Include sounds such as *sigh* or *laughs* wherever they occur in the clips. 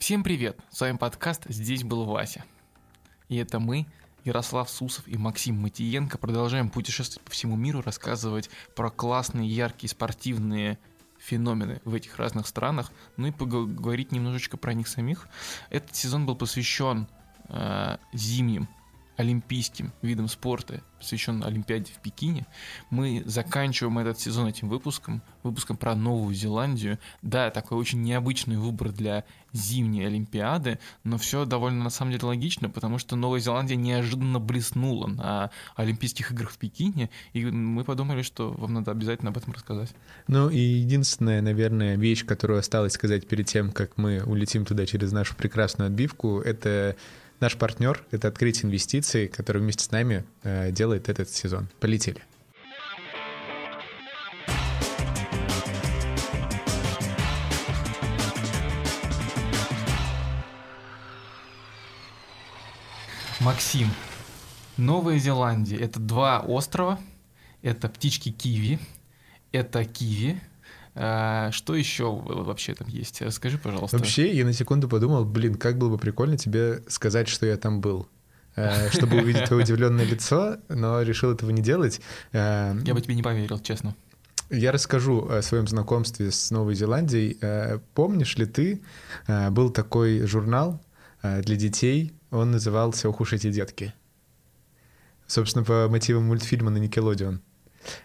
Всем привет! С вами подкаст «Здесь был Вася». И это мы, Ярослав Сусов и Максим Матиенко, продолжаем путешествовать по всему миру, рассказывать про классные, яркие, спортивные феномены в этих разных странах, ну и поговорить немножечко про них самих. Этот сезон был посвящен э, зимним олимпийским видом спорта, посвященным Олимпиаде в Пекине. Мы заканчиваем этот сезон этим выпуском, выпуском про Новую Зеландию. Да, такой очень необычный выбор для зимней Олимпиады, но все довольно на самом деле логично, потому что Новая Зеландия неожиданно блеснула на Олимпийских играх в Пекине, и мы подумали, что вам надо обязательно об этом рассказать. Ну и единственная, наверное, вещь, которую осталось сказать перед тем, как мы улетим туда через нашу прекрасную отбивку, это Наш партнер — это открытие инвестиций, который вместе с нами э, делает этот сезон. Полетели. Максим, Новая Зеландия — это два острова, это птички киви, это киви, а, что еще вообще там есть? Расскажи, пожалуйста. Вообще, я на секунду подумал, блин, как было бы прикольно тебе сказать, что я там был э, чтобы увидеть твое удивленное лицо, но решил этого не делать. Э, я бы тебе не поверил, честно. Я расскажу о своем знакомстве с Новой Зеландией. Помнишь ли ты, был такой журнал для детей, он назывался «Ох уж эти детки». Собственно, по мотивам мультфильма на Никелодеон.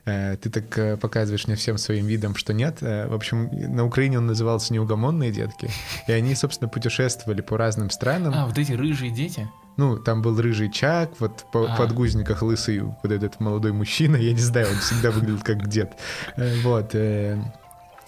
Э, ты так э, показываешь мне всем своим видом, что нет. Э, в общем, на Украине он назывался «Неугомонные детки», и они, собственно, путешествовали по разным странам. А, вот эти рыжие дети? Ну, там был рыжий Чак, вот по а. подгузниках лысый вот этот молодой мужчина, я не знаю, он всегда выглядел как дед. Вот.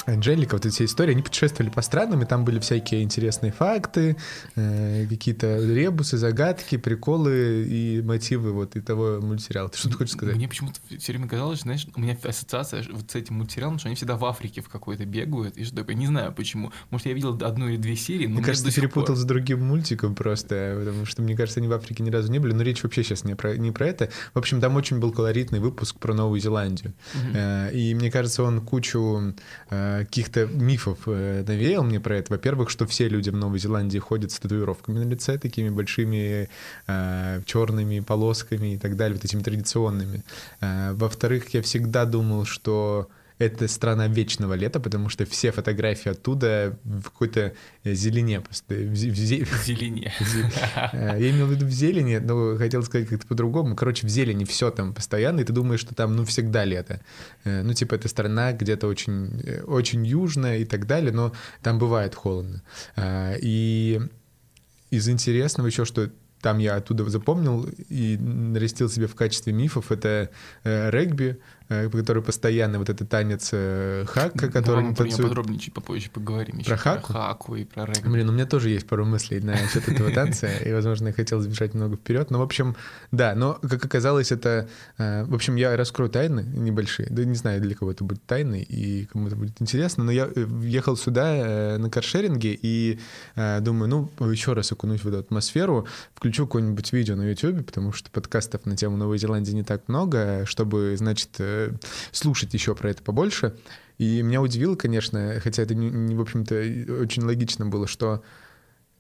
Анжелика, вот эти все истории, они путешествовали по странам, и там были всякие интересные факты, э, какие-то ребусы, загадки, приколы и мотивы вот и того мультсериала. Ты что ты хочешь сказать? Мне почему-то все время казалось, знаешь, у меня ассоциация вот с этим мультсериалом, что они всегда в Африке в какой-то бегают, и что такое, не знаю почему. Может, я видел одну или две серии, но Мне кажется, ты перепутал пор... с другим мультиком просто, потому что, мне кажется, они в Африке ни разу не были, но речь вообще сейчас не про, не про это. В общем, там очень был колоритный выпуск про Новую Зеландию. Mm-hmm. Э, и мне кажется, он кучу э, каких-то мифов э, навеял мне про это. Во-первых, что все люди в Новой Зеландии ходят с татуировками на лице, такими большими э, черными полосками и так далее, вот этими традиционными. Э, во-вторых, я всегда думал, что это страна вечного лета, потому что все фотографии оттуда в какой-то зелене. В, в, в зелене. *laughs* Э, я имел в виду в зелени, но хотел сказать как-то по-другому. Короче, в зелени все там постоянно, и ты думаешь, что там, ну, всегда лето. Э, ну, типа, это страна где-то очень, э, очень южная и так далее, но там бывает холодно. И из интересного еще, что там я оттуда запомнил и нарастил себе в качестве мифов, это регби, Э, который постоянно вот этот танец э, хака, который мы танцует. подробнее чуть попозже поговорим. Про хаку? Про хаку и про регби. Блин, у меня тоже есть пару мыслей на счет этого танца, и, возможно, я хотел сбежать немного вперед. Но, в общем, да, но, как оказалось, это... Э, в общем, я раскрою тайны небольшие. Да не знаю, для кого это будет тайны и кому это будет интересно, но я ехал сюда на каршеринге и думаю, ну, еще раз окунусь в эту атмосферу, включу какое-нибудь видео на YouTube, потому что подкастов на тему Новой Зеландии не так много, чтобы, значит, слушать еще про это побольше. И меня удивило, конечно, хотя это, не, в общем-то, очень логично было, что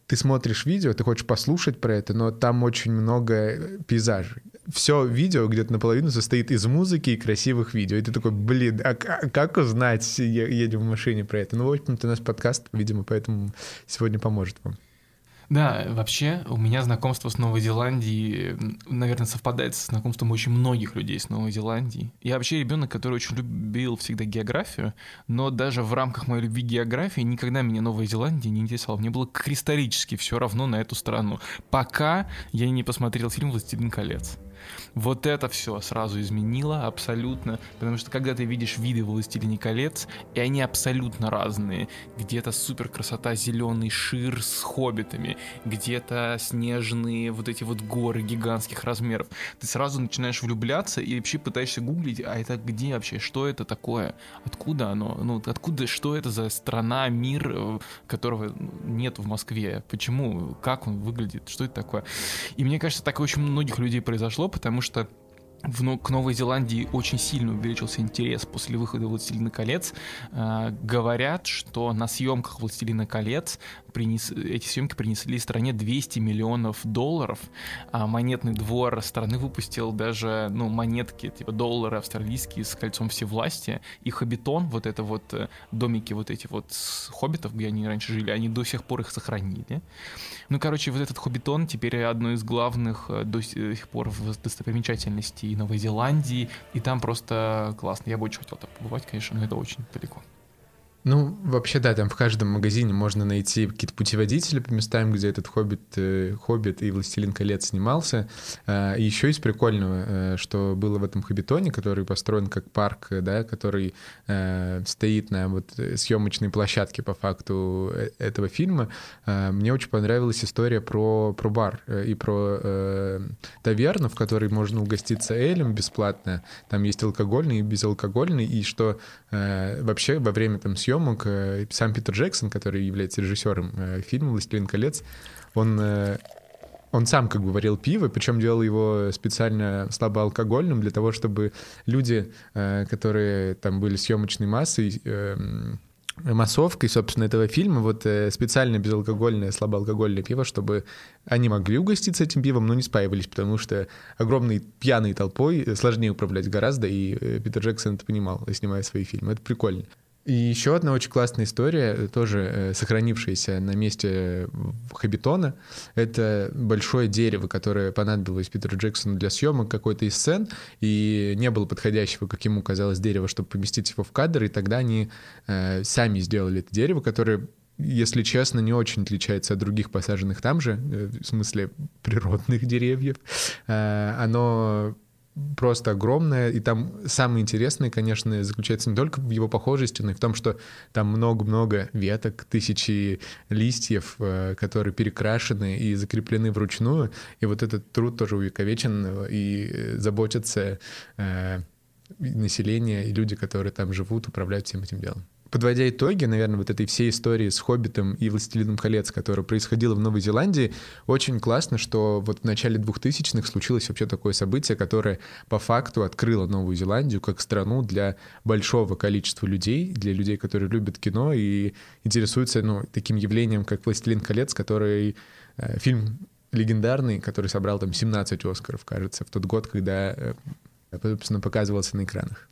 ты смотришь видео, ты хочешь послушать про это, но там очень много пейзажей. Все видео где-то наполовину состоит из музыки и красивых видео. И ты такой, блин, а как узнать, едем в машине про это? Ну, в общем-то, у нас подкаст, видимо, поэтому сегодня поможет вам. Да, вообще у меня знакомство с Новой Зеландией, наверное, совпадает с знакомством очень многих людей с Новой Зеландией. Я вообще ребенок, который очень любил всегда географию, но даже в рамках моей любви географии никогда меня Новая Зеландия не интересовала. Мне было кристаллически все равно на эту страну, пока я не посмотрел фильм «Властелин колец». Вот это все сразу изменило абсолютно, потому что когда ты видишь виды «Властелине колец», и они абсолютно разные. Где-то супер красота, зеленый шир с хоббитами, где-то снежные вот эти вот горы гигантских размеров. Ты сразу начинаешь влюбляться и вообще пытаешься гуглить, а это где вообще, что это такое, откуда оно, ну откуда, что это за страна, мир, э, которого нет в Москве, почему, как он выглядит, что это такое. И мне кажется, так очень многих людей произошло, потому что в, к Новой Зеландии очень сильно увеличился интерес после выхода «Властелина колец». Э, говорят, что на съемках «Властелина колец» принес, эти съемки принесли стране 200 миллионов долларов, а монетный двор страны выпустил даже ну, монетки, типа доллары австралийские с кольцом всевластия, и Хоббитон, вот это вот э, домики вот эти вот с хоббитов, где они раньше жили, они до сих пор их сохранили. Ну, короче, вот этот Хоббитон теперь одно из главных э, до сих пор достопримечательностей Новой Зеландии, и там просто классно. Я бы очень хотел там побывать, конечно, но это очень далеко. Ну, вообще, да, там в каждом магазине можно найти какие-то путеводители по местам, где этот «Хоббит», э, «Хоббит» и «Властелин колец» снимался. А, и еще из прикольного, э, что было в этом «Хоббитоне», который построен как парк, да, который э, стоит на вот съемочной площадке по факту этого фильма. А, мне очень понравилась история про, про бар и про э, таверну, в которой можно угоститься элем бесплатно. Там есть алкогольный и безалкогольный, и что э, вообще во время там съемок съемок э, сам Питер Джексон, который является режиссером э, фильма «Властелин колец», он э, он сам как бы варил пиво, причем делал его специально слабоалкогольным для того, чтобы люди, которые там были съемочной массой, эм, массовкой, собственно, этого фильма, вот специально безалкогольное, слабоалкогольное пиво, чтобы они могли угоститься этим пивом, но не спаивались, потому что огромной пьяной толпой сложнее управлять гораздо, и Питер Джексон это понимал, снимая свои фильмы. Это прикольно. И еще одна очень классная история, э, тоже э, сохранившаяся на месте Хабитона, это большое дерево, которое понадобилось Питеру Джексону для съемок какой-то из сцен, и не было подходящего, как ему казалось, дерева, чтобы поместить его в кадр, и тогда они э, сами сделали это дерево, которое если честно, не очень отличается от других посаженных там же, э, в смысле природных *laughs* деревьев. Оно просто огромное, и там самое интересное, конечно, заключается не только в его похожести, но и в том, что там много-много веток, тысячи листьев, э, которые перекрашены и закреплены вручную, и вот этот труд тоже увековечен, и э, заботятся э, население и люди, которые там живут, управляют всем этим делом подводя итоги, наверное, вот этой всей истории с «Хоббитом» и «Властелином колец», которая происходила в Новой Зеландии, очень классно, что вот в начале 2000-х случилось вообще такое событие, которое по факту открыло Новую Зеландию как страну для большого количества людей, для людей, которые любят кино и интересуются ну, таким явлением, как «Властелин колец», который э, фильм легендарный, который собрал там 17 Оскаров, кажется, в тот год, когда, э, собственно, показывался на экранах.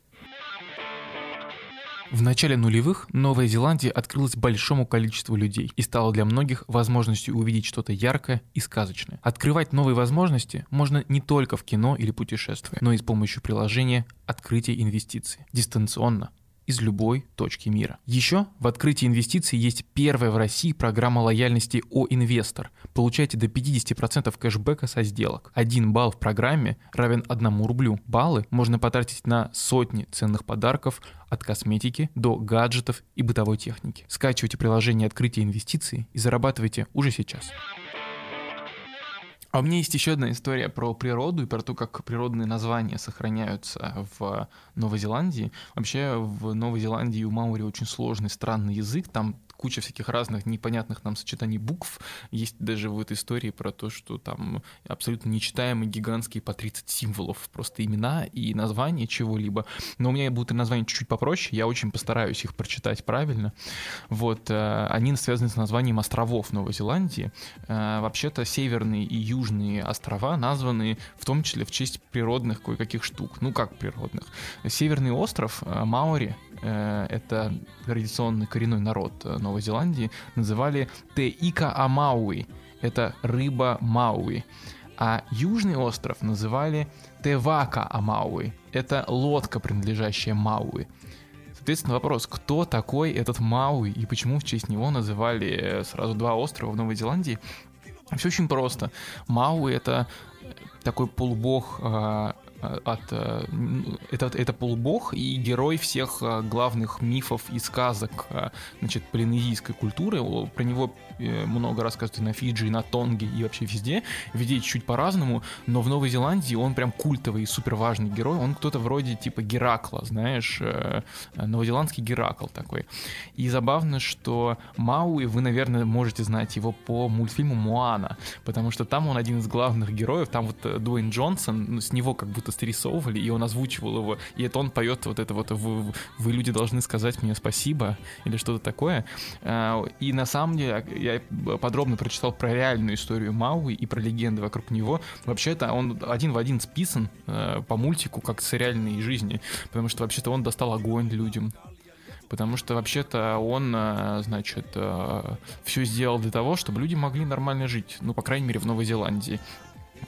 В начале нулевых Новая Зеландия открылась большому количеству людей и стала для многих возможностью увидеть что-то яркое и сказочное. Открывать новые возможности можно не только в кино или путешествия, но и с помощью приложения «Открытие инвестиций» дистанционно из любой точки мира. Еще в открытии инвестиций есть первая в России программа лояльности О Инвестор. Получайте до 50% кэшбэка со сделок. Один балл в программе равен одному рублю. Баллы можно потратить на сотни ценных подарков от косметики до гаджетов и бытовой техники. Скачивайте приложение открытия инвестиций и зарабатывайте уже сейчас. А у меня есть еще одна история про природу и про то, как природные названия сохраняются в Новой Зеландии. Вообще в Новой Зеландии у Маури очень сложный, странный язык. Там куча всяких разных непонятных нам сочетаний букв. Есть даже в этой истории про то, что там абсолютно нечитаемые гигантские по 30 символов, просто имена и названия чего-либо. Но у меня будут и названия чуть-чуть попроще, я очень постараюсь их прочитать правильно. Вот, э, они связаны с названием островов Новой Зеландии. Э, вообще-то северные и южные острова названы в том числе в честь природных кое-каких штук. Ну как природных? Северный остров э, Маури Э, это традиционный коренной народ Новой Зеландии, называли Теика Амауи. Это рыба Мауи. А южный остров называли Тевака Амауи. Это лодка, принадлежащая Мауи. Соответственно, вопрос, кто такой этот Мауи и почему в честь него называли э, сразу два острова в Новой Зеландии? Все очень просто. Мауи — это такой полубог а, от... Э, это, это полубог и герой всех э, главных мифов и сказок значит, полинезийской культуры. Про него много рассказывают на Фиджи, на Тонге и вообще везде. Везде чуть по-разному, но в Новой Зеландии он прям культовый и супер важный герой. Он кто-то вроде типа Геракла, знаешь, новозеландский Геракл такой. И забавно, что Мауи, вы, наверное, можете знать его по мультфильму Моана, потому что там он один из главных героев, там вот Дуэйн Джонсон, ну, с него как будто срисовывали, и он озвучивал его, и это он поет вот это вот «Вы, вы люди, должны сказать мне спасибо» или что-то такое. А, и на самом деле я подробно прочитал про реальную историю Мауи и про легенды вокруг него. Вообще-то он один в один списан э, по мультику, как с реальной жизни, потому что вообще-то он достал огонь людям, потому что вообще-то он, э, значит, э, все сделал для того, чтобы люди могли нормально жить, ну, по крайней мере, в Новой Зеландии.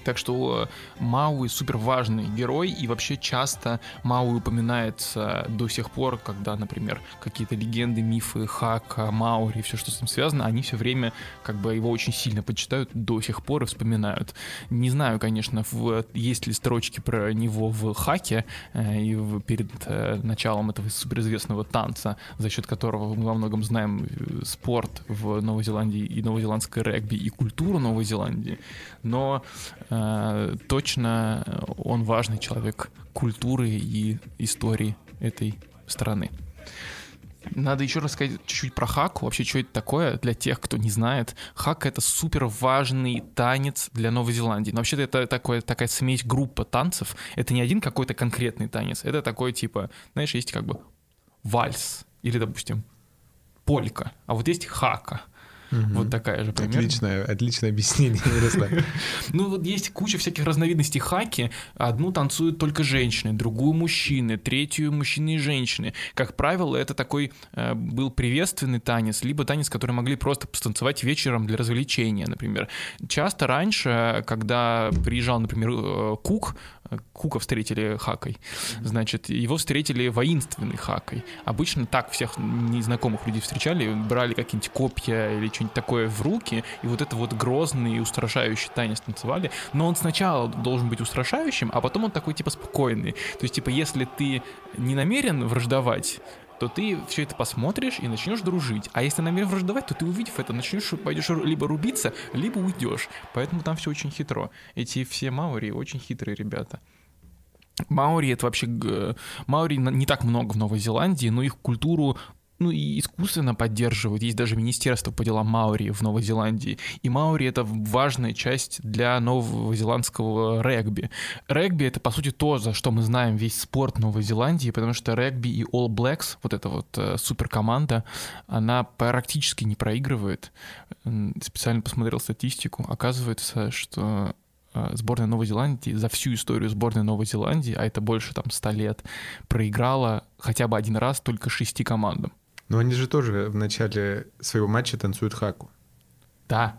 Так что э, Мауи супер важный герой, и вообще часто Мауи упоминается до сих пор, когда, например, какие-то легенды, мифы Хака, Маури, все, что с ним связано, они все время как бы его очень сильно почитают до сих пор и вспоминают. Не знаю, конечно, в, есть ли строчки про него в Хаке э, и в, перед э, началом этого суперизвестного танца, за счет которого мы во многом знаем э, спорт в Новой Зеландии и новозеландское регби и культуру Новой Зеландии, но Э, точно он важный человек культуры и истории этой страны. Надо еще рассказать чуть-чуть про хак. Вообще, что это такое для тех, кто не знает. Хак — это супер важный танец для Новой Зеландии. Но вообще-то это такое, такая смесь группа танцев. Это не один какой-то конкретный танец. Это такой, типа, знаешь, есть как бы вальс или, допустим, полька. А вот есть хака — Угу. Вот такая же примерно. Отличное, отличное объяснение. *laughs* *laughs* Ну вот есть куча всяких разновидностей хаки. Одну танцуют только женщины, другую мужчины, третью мужчины и женщины. Как правило, это такой э, был приветственный танец, либо танец, который могли просто станцевать вечером для развлечения, например. Часто раньше, когда приезжал, например, э, Кук, Кука встретили хакой. Значит, его встретили воинственный хакой. Обычно так всех незнакомых людей встречали, брали какие-нибудь копья или что-нибудь такое в руки, и вот это вот грозный и устрашающий танец танцевали. Но он сначала должен быть устрашающим, а потом он такой типа спокойный. То есть, типа, если ты не намерен враждовать, то ты все это посмотришь и начнешь дружить. А если намерен враждовать, то ты, увидев это, начнешь, пойдешь либо рубиться, либо уйдешь. Поэтому там все очень хитро. Эти все маори очень хитрые ребята. Маори это вообще... Маори не так много в Новой Зеландии, но их культуру ну и искусственно поддерживают. Есть даже Министерство по делам Маури в Новой Зеландии. И Маури — это важная часть для новозеландского регби. Регби — это, по сути, то, за что мы знаем весь спорт Новой Зеландии, потому что регби и All Blacks, вот эта вот э, суперкоманда, она практически не проигрывает. Специально посмотрел статистику. Оказывается, что э, сборная Новой Зеландии за всю историю сборной Новой Зеландии, а это больше там 100 лет, проиграла хотя бы один раз только шести командам. Но они же тоже в начале своего матча танцуют хаку. Да.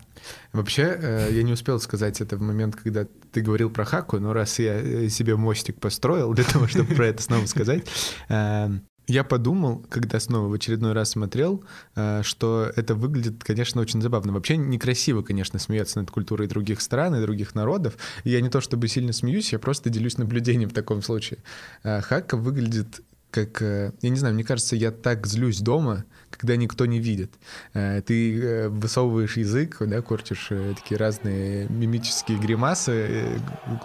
Вообще, э, я не успел сказать это в момент, когда ты говорил про хаку, но раз я э, себе мостик построил для того, чтобы про это снова сказать, э, я подумал, когда снова в очередной раз смотрел, что это выглядит, конечно, очень забавно. Вообще некрасиво, конечно, смеяться над культурой других стран и других народов. И я не то чтобы сильно смеюсь, я просто делюсь наблюдением в таком случае. Хака выглядит как, э, я не знаю, мне кажется, я так злюсь дома, когда никто не видит. Э, ты э, высовываешь язык, да, корчишь такие разные мимические гримасы,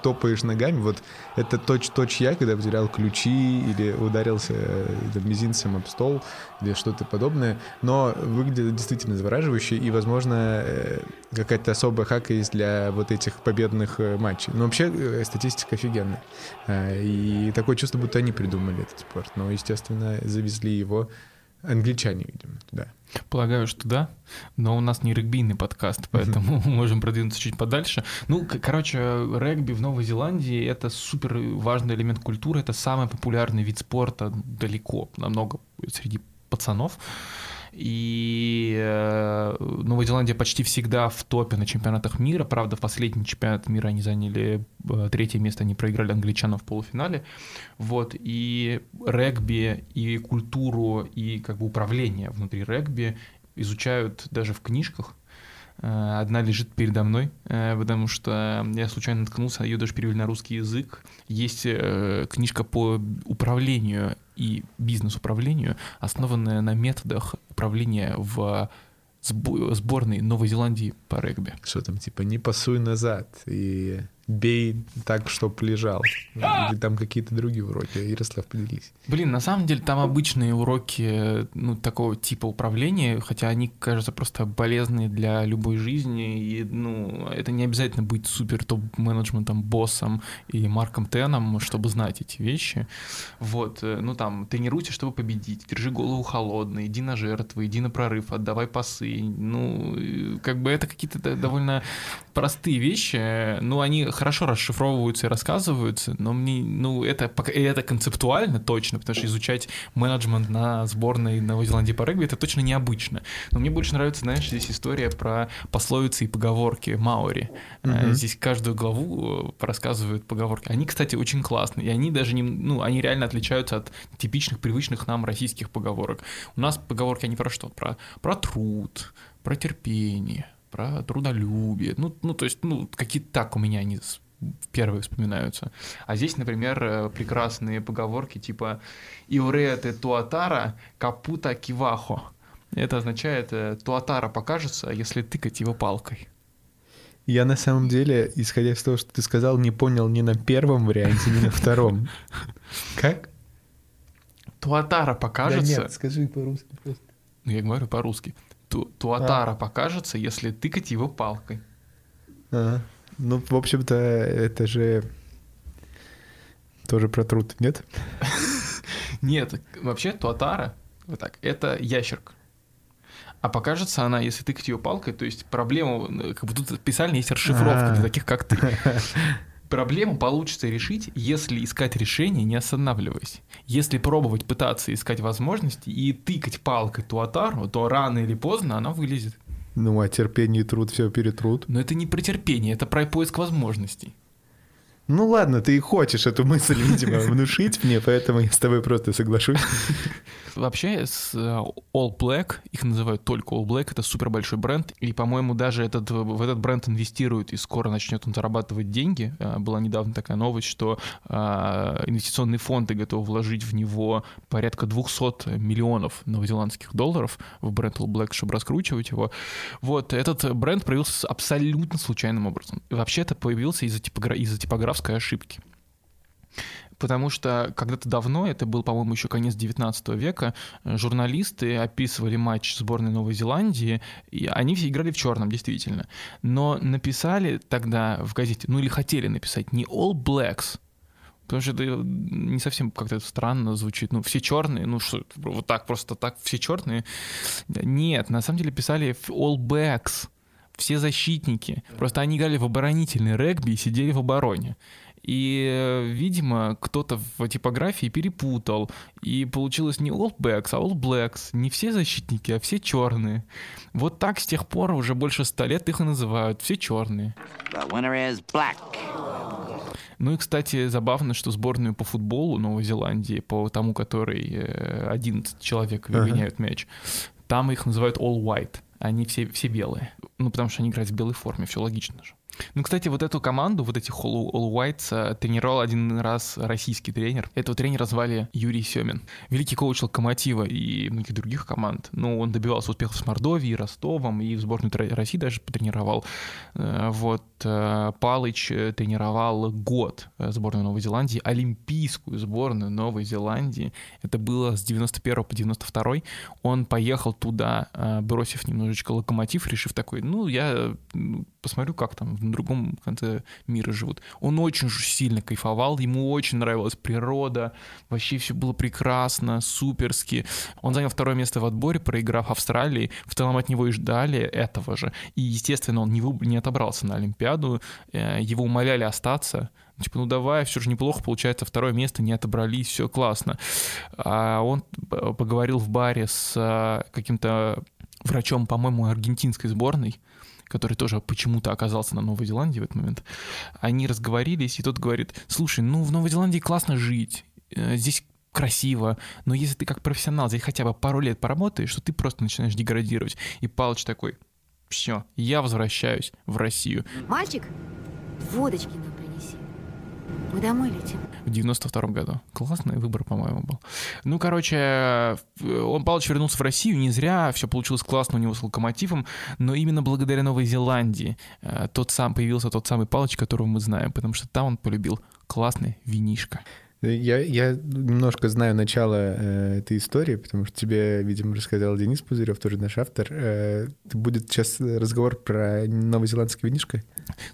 топаешь ногами. Вот это точь-точь я, когда потерял ключи или ударился там, мизинцем об стол или что-то подобное. Но выглядит действительно завораживающе, и, возможно, какая-то особая хака есть для вот этих победных матчей. Но вообще статистика офигенная. И такое чувство, будто они придумали этот спорт но, естественно, завезли его англичане, видимо, туда. Полагаю, что да, но у нас не регбийный подкаст, поэтому *laughs* можем продвинуться чуть подальше. Ну, короче, регби в Новой Зеландии — это супер важный элемент культуры, это самый популярный вид спорта далеко, намного среди пацанов. И э, Новая Зеландия почти всегда в топе на чемпионатах мира. Правда, в последний чемпионат мира они заняли э, третье место, они проиграли англичанам в полуфинале. Вот. И регби, и культуру, и как бы управление внутри регби изучают даже в книжках. Э, одна лежит передо мной, потому что я случайно наткнулся, ее даже перевели на русский язык. Есть книжка по управлению и бизнес-управлению, основанная на методах управления в сборной Новой Зеландии по регби. Что там, типа, не пасуй назад и бей так, чтоб лежал. Или там какие-то другие уроки. Ярослав, поделись. Блин, на самом деле там обычные уроки ну, такого типа управления, хотя они, кажется, просто полезные для любой жизни. И, ну, это не обязательно быть супер топ-менеджментом, боссом и Марком Теном, чтобы знать эти вещи. Вот, э, ну там, тренируйте, чтобы победить, держи голову холодной, иди на жертвы, иди на прорыв, отдавай пасы. Ну, как бы это какие-то довольно простые вещи, ну, они хорошо расшифровываются и рассказываются, но мне, ну, это, это концептуально точно, потому что изучать менеджмент на сборной Новой Зеландии по регби это точно необычно. Но мне больше нравится, знаешь, здесь история про пословицы и поговорки Маори. Mm-hmm. Здесь каждую главу э, рассказывают поговорки. Они, кстати, очень классные, и они даже не, ну, они реально отличаются от типичных, привычных нам российских поговорок. У нас поговорки, они про что? Про, про труд, про терпение, про трудолюбие. Ну, ну то есть, ну, какие-то так у меня они первые вспоминаются. А здесь, например, э, прекрасные поговорки типа «Иуреате туатара капута кивахо». Это означает э, «туатара покажется, если тыкать его палкой». Я на самом деле, исходя из того, что ты сказал, не понял ни на первом варианте, ни на втором. *laughs* Как? Туатара покажется... Да нет, скажи по-русски просто. Ну, я говорю по-русски ту, туатара а. покажется, если тыкать его палкой. А, ну, в общем-то, это же тоже про труд, нет? *laughs* Нет, вообще туатара, вот так, это ящерка. А покажется она, если тыкать ее палкой, то есть проблема, как бы тут специально есть расшифровка для таких, как ты. *laughs* Проблему получится решить, если искать решение, не останавливаясь. Если пробовать пытаться искать возможности и тыкать палкой туатару, то рано или поздно она вылезет. Ну, а терпение и труд все перетрут. Но это не про терпение, это про поиск возможностей. Ну ладно, ты и хочешь эту мысль, видимо, внушить мне, поэтому я с тобой просто соглашусь. Вообще с э, All Black, их называют только All Black, это супер большой бренд, и, по-моему, даже этот, в этот бренд инвестируют, и скоро начнет он зарабатывать деньги. Э, была недавно такая новость, что э, инвестиционные фонды готовы вложить в него порядка 200 миллионов новозеландских долларов в бренд All Black, чтобы раскручивать его. Вот, этот бренд проявился абсолютно случайным образом. Вообще это появился из-за типогра... из типографии типографской ошибки. Потому что когда-то давно, это был, по-моему, еще конец 19 века, журналисты описывали матч сборной Новой Зеландии, и они все играли в черном, действительно. Но написали тогда в газете, ну или хотели написать, не All Blacks, Потому что это не совсем как-то странно звучит. Ну, все черные, ну что, вот так, просто так, все черные. Нет, на самом деле писали All Backs все защитники. Просто они играли в оборонительный регби и сидели в обороне. И, видимо, кто-то в типографии перепутал, и получилось не All Blacks, а All Blacks. Не все защитники, а все черные. Вот так с тех пор уже больше ста лет их и называют. Все черные. Ну и, кстати, забавно, что сборную по футболу Новой Зеландии, по тому, который 11 э, человек выгоняют uh-huh. мяч, там их называют All White. Они все, все белые. Ну, потому что они играют в белой форме, все логично же. Ну, кстати, вот эту команду, вот этих All, All Whites, э, тренировал один раз российский тренер. Этого тренера звали Юрий Семин. Великий коуч Локомотива и многих других команд. Ну, он добивался успехов с Мордовией, Ростовом, и в сборную России даже потренировал. Э, вот Палыч тренировал год сборную Новой Зеландии, олимпийскую сборную Новой Зеландии. Это было с 91 по 92. Он поехал туда, бросив немножечко локомотив, решив такой, ну, я посмотрю, как там на другом конце мира живут. Он очень сильно кайфовал, ему очень нравилась природа, вообще все было прекрасно, суперски. Он занял второе место в отборе, проиграв Австралии, в целом от него и ждали этого же. И, естественно, он не, вы, не отобрался на Олимпиаду, э, его умоляли остаться, Типа, ну давай, все же неплохо, получается, второе место, не отобрались, все классно. А он поговорил в баре с э, каким-то врачом, по-моему, аргентинской сборной, который тоже почему-то оказался на Новой Зеландии в этот момент, они разговорились, и тот говорит, слушай, ну в Новой Зеландии классно жить, э, здесь красиво, но если ты как профессионал здесь хотя бы пару лет поработаешь, что ты просто начинаешь деградировать. И Палыч такой, все, я возвращаюсь в Россию. Мальчик, водочки нам принеси. Мы домой летим. В 92 году. Классный выбор, по-моему, был. Ну, короче, он, Павлович, вернулся в Россию не зря, все получилось классно у него с «Локомотивом», но именно благодаря Новой Зеландии э, тот сам появился тот самый Павлович, которого мы знаем, потому что там он полюбил классный винишко. Я, я немножко знаю начало э, этой истории, потому что тебе, видимо, рассказал Денис Пузырев, тоже наш автор. Э, будет сейчас разговор про новозеландское винишко?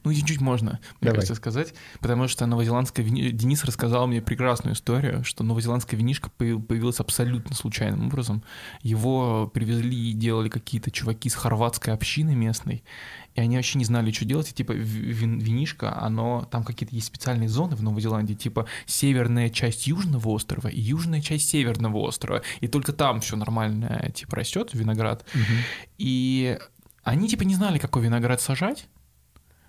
Ну, чуть-чуть можно, мне Давай. кажется, сказать, потому что новозеландское вини... Денис рассказал мне прекрасную историю, что новозеландское винишко появилось абсолютно случайным образом. Его привезли и делали какие-то чуваки с хорватской общины местной, и они вообще не знали, что делать, и типа вин, винишко, оно, там какие-то есть специальные зоны в Новой Зеландии, типа северная часть южного острова и южная часть северного острова, и только там все нормально, типа, растет виноград. Угу. И они типа не знали, какой виноград сажать,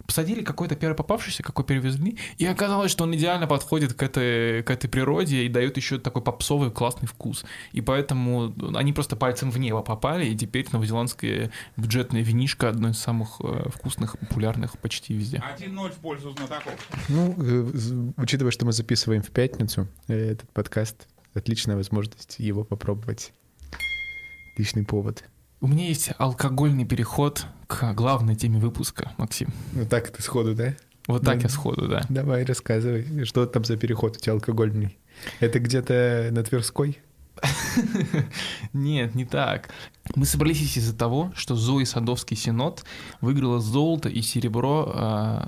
посадили какой-то первый попавшийся, какой перевезли, и оказалось, что он идеально подходит к этой, к этой природе и дает еще такой попсовый классный вкус. И поэтому они просто пальцем в небо попали, и теперь новозеландское бюджетное винишко одно из самых э, вкусных, популярных почти везде. 1-0 в пользу знатоков. Ну, э, учитывая, что мы записываем в пятницу э, этот подкаст, отличная возможность его попробовать. Отличный повод. У меня есть алкогольный переход к главной теме выпуска, Максим. Ну так ты сходу, да? Вот так ну, я сходу, да. Давай, рассказывай, что там за переход у тебя алкогольный? Это где-то на Тверской? *laughs* Нет, не так. Мы собрались из-за того, что Зои Садовский Синод выиграла золото и серебро э,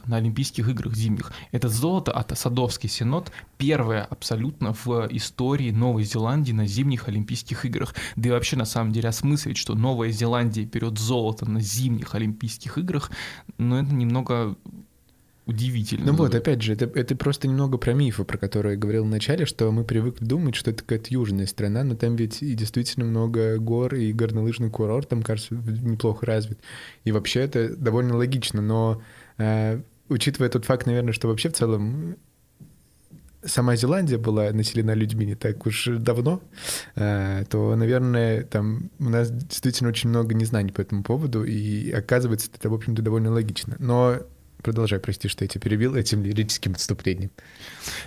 на Олимпийских играх зимних. Это золото от Садовский Синод первое абсолютно в истории Новой Зеландии на зимних Олимпийских играх. Да и вообще на самом деле осмыслить, что Новая Зеландия берет золото на зимних Олимпийских играх, ну это немного удивительно. Ну вот, опять же, это, это просто немного про мифы, про которые я говорил в начале, что мы привыкли думать, что это какая-то южная страна, но там ведь и действительно много гор, и горнолыжный курорт там, кажется, неплохо развит. И вообще это довольно логично, но э, учитывая тот факт, наверное, что вообще в целом сама Зеландия была населена людьми не так уж давно, э, то, наверное, там у нас действительно очень много незнаний по этому поводу, и оказывается, это, в общем-то, довольно логично. Но Продолжай, прости, что я тебя перебил этим лирическим отступлением.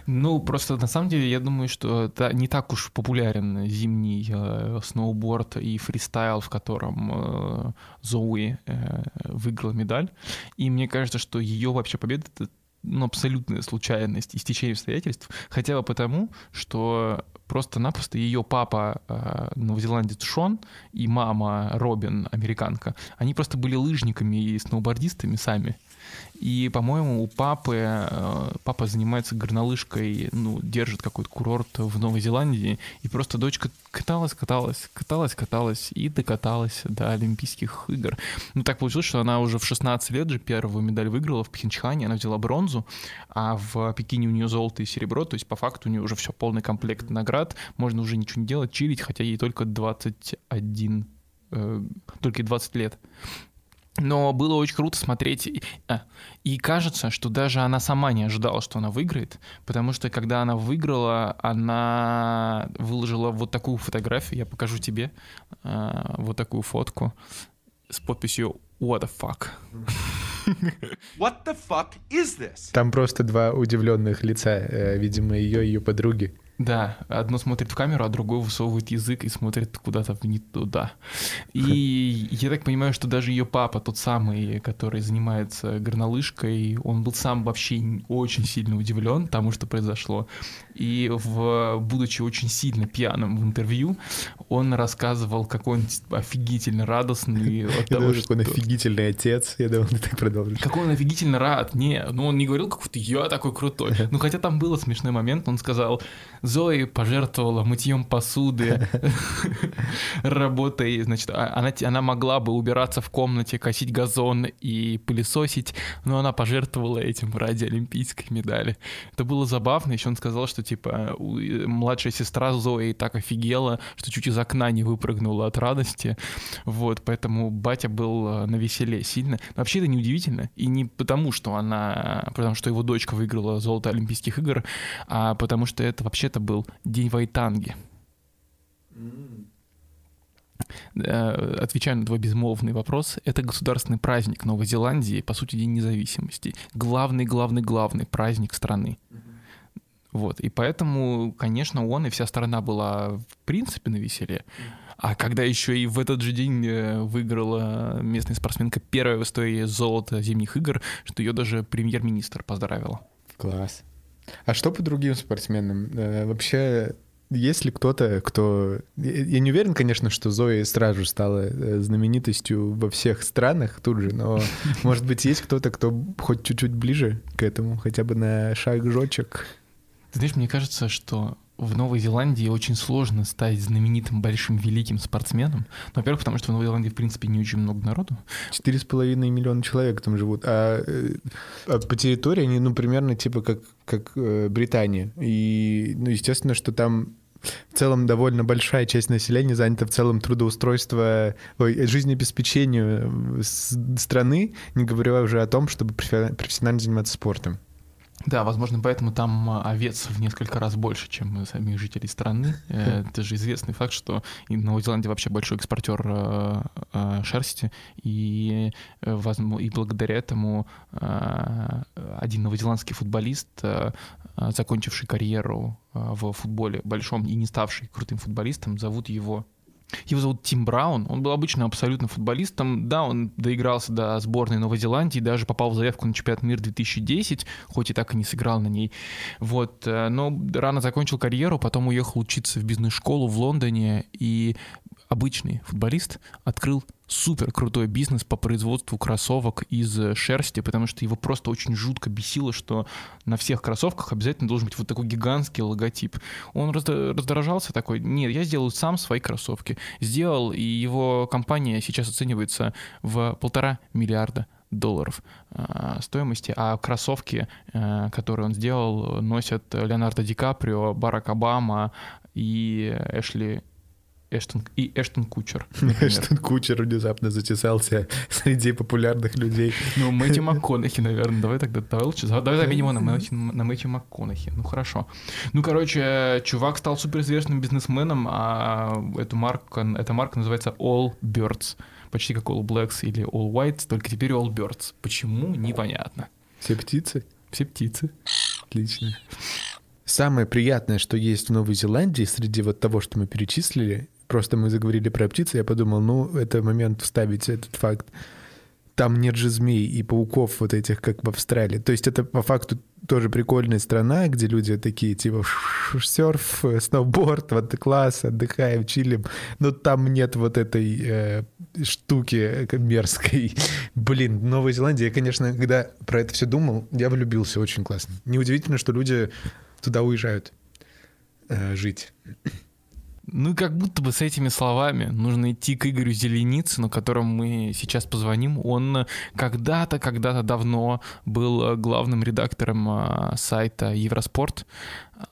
Ну, просто на самом деле я думаю, что это не так уж популярен зимний э, сноуборд и фристайл, в котором э, Зоуи э, выиграла медаль. И мне кажется, что ее вообще победа — это ну, абсолютная случайность и стечение обстоятельств, хотя бы потому, что просто-напросто ее папа э, новозеландец Шон и мама Робин, американка, они просто были лыжниками и сноубордистами сами. И, по-моему, у папы, э, папа занимается горнолыжкой, ну, держит какой-то курорт в Новой Зеландии, и просто дочка каталась, каталась, каталась, каталась и докаталась до Олимпийских игр. Ну, так получилось, что она уже в 16 лет же первую медаль выиграла в Пхенчхане, она взяла бронзу, а в Пекине у нее золото и серебро, то есть по факту у нее уже все, полный комплект наград, можно уже ничего не делать, чилить, хотя ей только 21 э, только 20 лет. Но было очень круто смотреть. А, и кажется, что даже она сама не ожидала, что она выиграет, потому что когда она выиграла, она выложила вот такую фотографию, я покажу тебе, а, вот такую фотку с подписью «What the fuck?». *laughs* What the fuck is this? Там просто два удивленных лица, э, видимо, ее и ее подруги. Да, одно смотрит в камеру, а другое высовывает язык и смотрит куда-то не туда. И я так понимаю, что даже ее папа, тот самый, который занимается горнолыжкой, он был сам вообще очень сильно удивлен тому, что произошло. И в, будучи очень сильно пьяным в интервью, он рассказывал, какой он офигительно радостный *laughs* от того, что... Какой он офигительный отец, я думал, ты так продолжишь. Какой он офигительно рад, не, ну он не говорил, какой-то я такой крутой. Ну хотя там был смешной момент, он сказал, Зои пожертвовала мытьем посуды, *laughs* работой, значит, а, она, она могла бы убираться в комнате, косить газон и пылесосить, но она пожертвовала этим ради олимпийской медали. Это было забавно, еще он сказал, что, типа, младшая сестра Зои так офигела, что чуть из окна не выпрыгнула от радости, вот, поэтому батя был э, на веселе сильно. Но вообще это неудивительно, и не потому, что она, потому что его дочка выиграла золото Олимпийских игр, а потому что это вообще-то это был День Вайтанги. Mm. Отвечая на твой безмолвный вопрос, это государственный праздник Новой Зеландии, по сути, День независимости. Главный, главный, главный праздник страны. Вот, и поэтому, конечно, он и вся страна была в принципе на веселе. А когда еще и в этот же день э, выиграла местная спортсменка первое в истории золото зимних игр, что ее даже премьер-министр поздравила. Класс. А что по другим спортсменам? Э, вообще, есть ли кто-то, кто... Я не уверен, конечно, что Зоя сразу стала э, знаменитостью во всех странах тут же, но, *laughs* может быть, есть кто-то, кто хоть чуть-чуть ближе к этому, хотя бы на шаг жочек? Ты знаешь, мне кажется, что в Новой Зеландии очень сложно стать знаменитым, большим, великим спортсменом. Ну, во-первых, потому что в Новой Зеландии, в принципе, не очень много народу. Четыре с половиной миллиона человек там живут. А, э, а по территории они, ну, примерно типа как, как э, Британия. И, ну, естественно, что там в целом довольно большая часть населения занята в целом трудоустройство, ой, жизнеобеспечению страны, не говоря уже о том, чтобы профессионально заниматься спортом. Да, возможно, поэтому там а, овец в несколько раз больше, чем самих жителей страны. *laughs* Э, это же известный факт, что Новая Зеландия вообще большой экспортер э, э, шерсти, и, и благодаря этому один новозеландский футболист, закончивший карьеру в футболе большом и не ставший крутым футболистом, зовут его его зовут Тим Браун, он был обычно абсолютно футболистом. Да, он доигрался до сборной Новой Зеландии, даже попал в заявку на чемпионат мира 2010, хоть и так и не сыграл на ней. Вот, э, но рано закончил карьеру, потом уехал учиться в бизнес-школу в Лондоне, и обычный футболист открыл супер крутой бизнес по производству кроссовок из э, шерсти, потому что его просто очень жутко бесило, что на всех кроссовках обязательно должен быть вот такой гигантский логотип. Он раздражался такой, нет, я сделаю сам свои кроссовки. Сделал, и его компания сейчас оценивается в полтора миллиарда долларов э, стоимости, а кроссовки, э, которые он сделал, носят Леонардо Ди Каприо, Барак Обама и Эшли Эштон, и Эштон Кучер. *laughs* Эштон Кучер внезапно затесался среди популярных людей. Ну, Мэтью МакКонахи, наверное. Давай тогда, давай лучше, давай заменим его на Мэтью, на Мэтью МакКонахи. Ну, хорошо. Ну, короче, чувак стал суперизвестным бизнесменом, а эту марку, эта марка называется All Birds. Почти как All Blacks или All Whites, только теперь All Birds. Почему? Непонятно. Все птицы? Все птицы. Отлично. Самое приятное, что есть в Новой Зеландии среди вот того, что мы перечислили, Просто мы заговорили про птицы, я подумал, ну, это момент вставить этот факт. Там нет же змей и пауков вот этих, как в Австралии. То есть это по факту тоже прикольная страна, где люди такие, типа, серф, сноуборд, вот класс, отдыхаем, чилим. Но там нет вот этой э, штуки мерзкой. Блин, Новая Зеландия, я, конечно, когда про это все думал, я влюбился очень классно. Неудивительно, что люди туда уезжают э, жить. Ну как будто бы с этими словами нужно идти к Игорю Зеленицыну, которому мы сейчас позвоним. Он когда-то, когда-то давно был главным редактором а, сайта Евроспорт,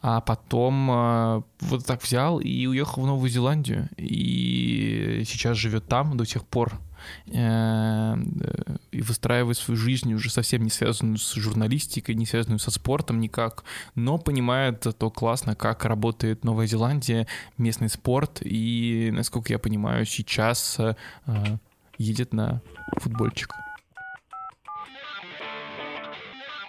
а потом а, вот так взял и уехал в Новую Зеландию. И сейчас живет там до сих пор Э, и выстраивать свою жизнь уже совсем не связанную с журналистикой, не связанную со спортом никак, но понимает то классно, как работает Новая Зеландия, местный спорт, и, насколько я понимаю, сейчас э, едет на футбольчик.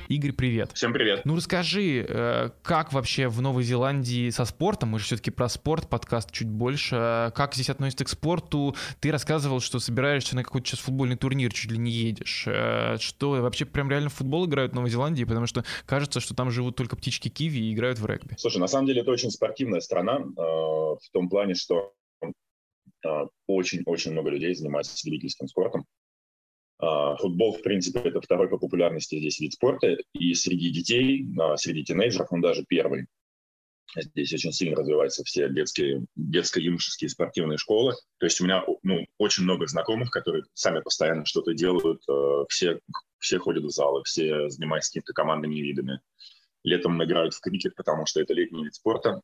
Игорь, привет. Всем привет. Ну расскажи, э, как вообще в Новой Зеландии со спортом, мы же все-таки про спорт, подкаст чуть больше, как здесь относится к спорту? Ты рассказывал, что собираешься на какой-то сейчас футбольный турнир, чуть ли не едешь. Э, что, вообще прям реально в футбол играют в Новой Зеландии? Потому что кажется, что там живут только птички киви и играют в регби. Слушай, на самом деле это очень спортивная страна, э, в том плане, что очень-очень много людей занимаются любительским спортом. А, футбол, в принципе, это второй по популярности здесь вид спорта, и среди детей, а, среди тинейджеров он даже первый. Здесь очень сильно развиваются все детские, детско-юношеские спортивные школы. То есть у меня ну, очень много знакомых, которые сами постоянно что-то делают. А, все, все ходят в залы, все занимаются какими-то командными видами. Летом играют в крикет, потому что это летний вид спорта,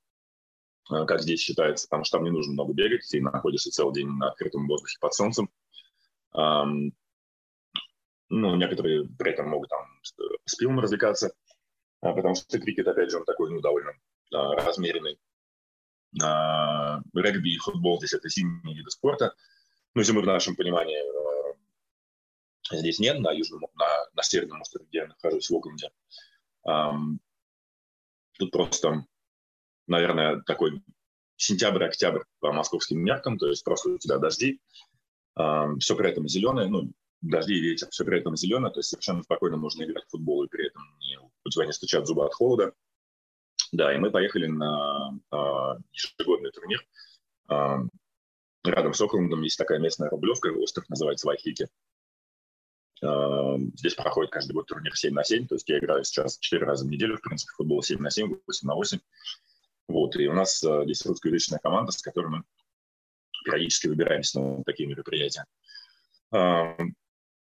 как здесь считается, потому что там не нужно много бегать, ты находишься целый день на открытом воздухе под солнцем. Ну, некоторые при этом могут там с пивом развлекаться, а, потому что крикет, опять же, он такой, ну, довольно а, размеренный. А, регби и футбол здесь это зимние виды спорта. Ну, зимы в нашем понимании здесь нет, на южном, на, на северном острове, где я нахожусь, в Окленде. Тут просто, наверное, такой сентябрь-октябрь по московским меркам, то есть просто у тебя дожди, все при этом зеленое, ну, дожди и ветер, все при этом зеленое, то есть совершенно спокойно можно играть в футбол, и при этом не, у тебя не стучат зубы от холода. Да, и мы поехали на а, ежегодный турнир. А, рядом с Оклендом есть такая местная рублевка, остров называется Вайхики. А, здесь проходит каждый год турнир 7 на 7, то есть я играю сейчас 4 раза в неделю, в принципе, футбол 7 на 7, 8 на 8. Вот, и у нас а, здесь русскоязычная команда, с которой мы периодически выбираемся на такие мероприятия.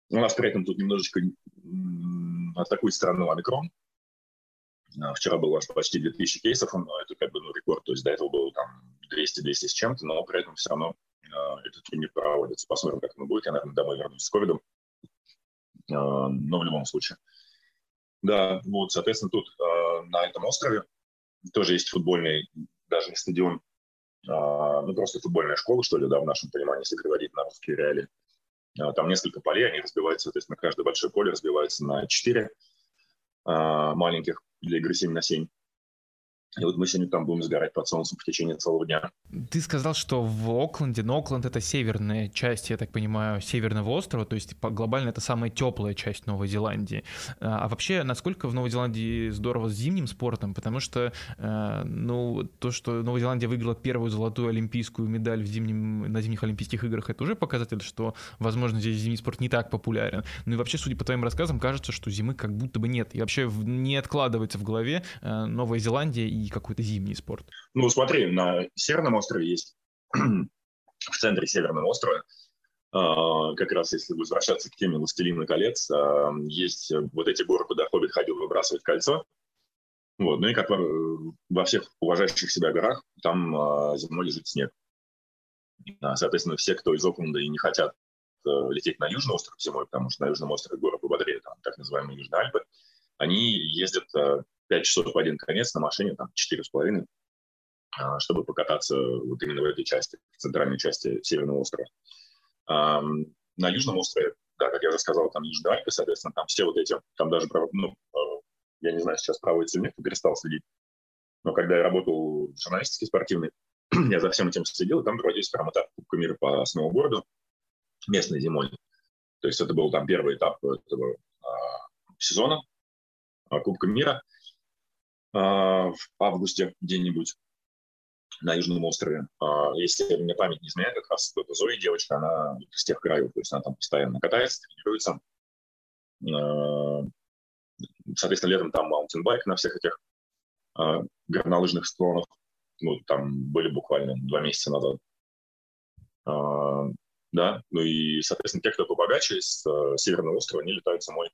У нас при этом тут немножечко атакует страну омикрон. А, вчера было аж почти 2000 кейсов, но это как бы ну, рекорд. То есть до этого было там 200-200 с чем-то, но при этом все равно э, этот турнир проводится. Посмотрим, как оно будет. Я, наверное, домой вернусь с ковидом. Э, но в любом случае. Да, вот, соответственно, тут на этом острове тоже есть футбольный, даже не стадион, а, ну, просто футбольная школа, что ли, да, в нашем понимании, если переводить на русские реалии. А, там несколько полей, они разбиваются, соответственно, каждое большое поле разбивается на четыре а, маленьких для игры 7 на 7. И вот мы сегодня там будем сгорать под солнцем в течение целого дня. Ты сказал, что в Окленде, но Окленд это северная часть, я так понимаю, северного острова, то есть глобально это самая теплая часть Новой Зеландии. А, а вообще, насколько в Новой Зеландии здорово с зимним спортом? Потому что, э, ну, то, что Новая Зеландия выиграла первую золотую олимпийскую медаль в зимнем, на зимних Олимпийских играх, это уже показатель, что, возможно, здесь зимний спорт не так популярен. Ну и вообще, судя по твоим рассказам, кажется, что зимы как будто бы нет. И вообще не откладывается в голове э, Новая Зеландия и какой-то зимний спорт? Ну, смотри, на Северном острове есть, *clears throat* в центре Северного острова, а, как раз если возвращаться к теме «Властелина колец», а, есть вот эти горы, куда Хоббит ходил выбрасывать кольцо. Вот. Ну и как во всех уважающих себя горах, там а, зимой лежит снег. Соответственно, все, кто из Окленда и не хотят лететь на Южный остров зимой, потому что на Южном острове горы пободрее, там так называемые Южные Альпы, они ездят 5 часов в один конец на машине, там 4,5, а, чтобы покататься вот именно в этой части, в центральной части Северного острова. На Южном острове, да, как я уже сказал, там Южные Альпы, соответственно, там все вот эти, там даже, ну, а, я не знаю, сейчас проводится или перестал следить. Но когда я работал в журналистике спортивной, *clears throat* я за всем этим следил, и там проводились этап Кубка мира по сноуборду местной зимой. То есть это был там первый этап этого а, сезона а, Кубка мира – в августе где-нибудь на Южном острове. А, если мне память не изменяет, как раз это Зоя девочка, она из тех краев, то есть она там постоянно катается, тренируется. А, соответственно, летом там маунтинбайк на всех этих горнолыжных склонах. Ну, там были буквально два месяца назад. Да, ну и, соответственно, те, кто побогаче с Северного острова, они летают зимой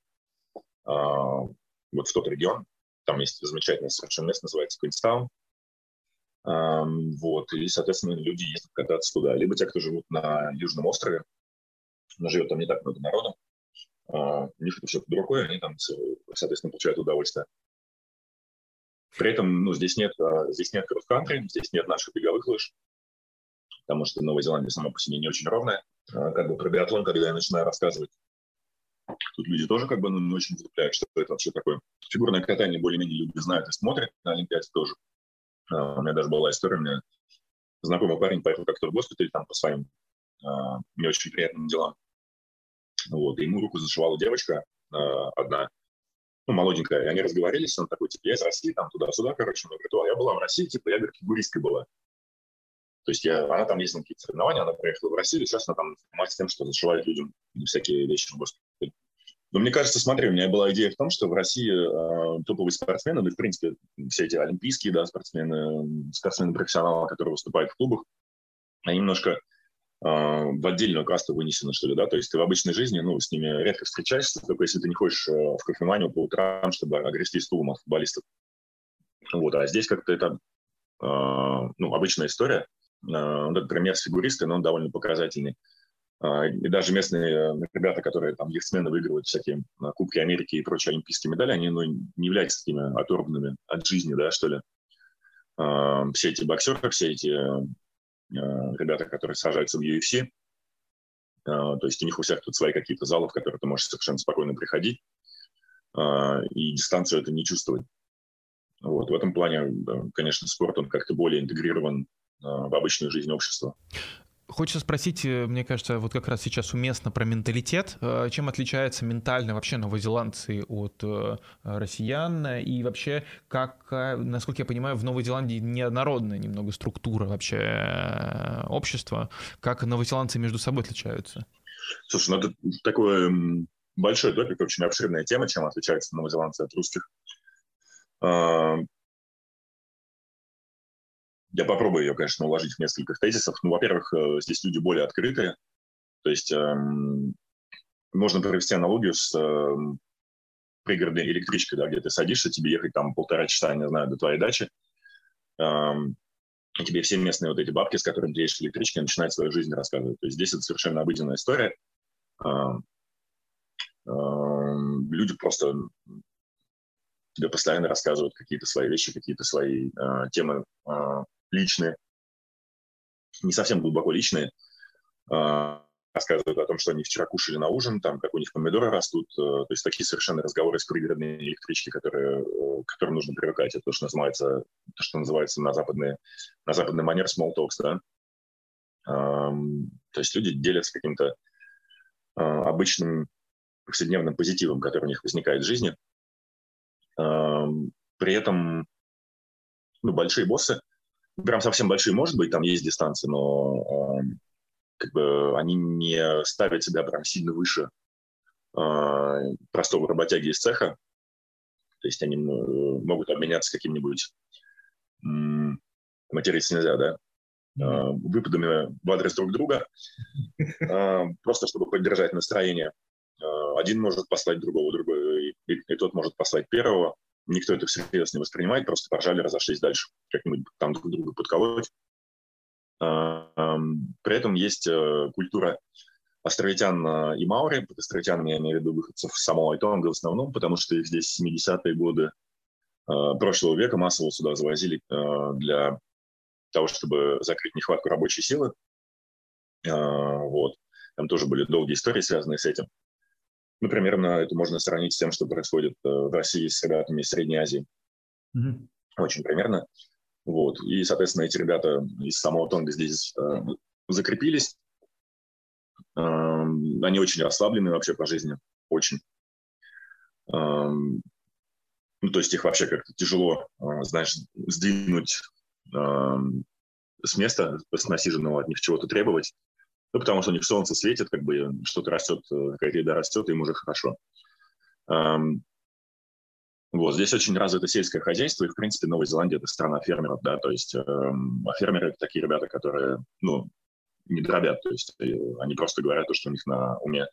вот в тот регион, там есть замечательное совершенно место, называется Квинстаун. Вот, и, соответственно, люди ездят кататься туда. Либо те, кто живут на Южном острове, но живет там не так много народу, а, у них это все под они там, соответственно, получают удовольствие. При этом, ну, здесь нет, а, здесь нет кросс-кантри, здесь нет наших беговых лыж, потому что Новая Зеландия сама по себе не очень ровная. А, как бы про биатлон, когда я начинаю рассказывать, Тут люди тоже как бы ну, не очень цепляют, что это вообще такое. Фигурное катание более-менее люди знают и смотрят на Олимпиаде тоже. Uh, у меня даже была история, у меня знакомый парень поехал как-то в госпиталь там по своим uh, не очень приятным делам. Вот, и ему руку зашивала девочка uh, одна, ну, молоденькая, и они разговорились, он такой, типа, я из России, там, туда-сюда, короче, он говорит, я была в России, типа, я, говорит, фигуристкой была. То есть я, она там ездила на какие-то соревнования, она приехала в Россию, сейчас она там занимается тем, что зашивает людям всякие вещи в госпитале. Но мне кажется, смотри, у меня была идея в том, что в России э, топовые спортсмены, да, в принципе, все эти олимпийские да, спортсмены, спортсмены-профессионалы, которые выступают в клубах, они немножко э, в отдельную касту вынесены, что ли, да, то есть ты в обычной жизни, ну, с ними редко встречаешься, только если ты не ходишь э, в кофеманию по утрам, чтобы огрести стулом от футболистов. Вот, а здесь как-то это, э, ну, обычная история. Э, вот этот пример с фигуристой, но он довольно показательный. А, и даже местные э, ребята, которые там яхтсмены выигрывают всякие а, Кубки Америки и прочие олимпийские медали, они ну, не являются такими оторванными от жизни, да, что ли. А, все эти боксеры, все эти э, ребята, которые сажаются в UFC, то есть у них у всех тут свои какие-то залы, в которые ты можешь совершенно спокойно приходить и дистанцию это не чувствовать. Вот. В этом плане, конечно, спорт, он как-то более интегрирован в обычную жизнь общества. Хочется спросить, э, мне кажется, вот как раз сейчас уместно про менталитет. Э, чем отличается ментально вообще новозеландцы от э, россиян? И вообще, как, насколько я понимаю, в Новой Зеландии неоднородная немного структура вообще общества. Как новозеландцы между собой отличаются? Слушай, ну это такой большой топик, очень обширная тема, чем отличаются новозеландцы от русских. Я попробую ее, конечно, уложить в несколько тезисов. Ну, во-первых, э, здесь люди более открытые. То есть эм, можно провести аналогию с э, пригородной электричкой, да, где ты садишься, тебе ехать там полтора часа, не знаю, до твоей дачи. Эм, и тебе все местные вот эти бабки, с которыми ты едешь в начинают свою жизнь рассказывать. То есть здесь это совершенно обыденная история. Эм, эм, люди просто тебе постоянно рассказывают какие-то свои вещи, какие-то свои э, темы э, личные, не совсем глубоко личные, э, рассказывают о том, что они вчера кушали на ужин, там, как у них помидоры растут, э, то есть такие совершенно разговоры с пригородной электрички, которые, э, к которым нужно привыкать. Это то, что называется, то, что называется на, западные, на западный манер small talks, да. То есть люди делятся каким-то э, обычным повседневным позитивом, который у них возникает в жизни. При этом ну, большие боссы, прям совсем большие, может быть, там есть дистанции, но э, как бы они не ставят себя прям сильно выше э, простого работяги из цеха. То есть они могут обменяться каким-нибудь э, материться нельзя, да, э, выпадами в адрес друг друга, э, просто чтобы поддержать настроение. Э, один может послать другого, другой, и, и тот может послать первого никто это всерьез не воспринимает, просто поржали, разошлись дальше, как-нибудь там друг друга подколоть. При этом есть э, культура островитян э, и маури. Под островитянами я имею в виду выходцев самого Тонга в основном, потому что их здесь 70-е годы э, прошлого века массово сюда завозили для того, чтобы закрыть нехватку рабочей силы. Вот. Там тоже были долгие истории, связанные с этим. Ну, примерно это можно сравнить с тем, что происходит э, в России с ребятами из Средней Азии. Mm-hmm. Очень примерно. Вот. И, соответственно, эти ребята из самого Тонга здесь э, закрепились. Э, они очень расслаблены вообще по жизни. Очень. Э, ну, то есть их вообще как-то тяжело, э, знаешь, сдвинуть э, с места, с насиженного от них чего-то требовать. Ну, потому что у них солнце светит, как бы что-то растет, э, какая-то еда растет, им уже хорошо. Вот, здесь очень развито сельское хозяйство, и, в принципе, Новая Зеландия – это страна фермеров, да, то есть эм, а фермеры – это такие ребята, которые, ну, не дробят, то есть э, они просто говорят то, что у них на уме.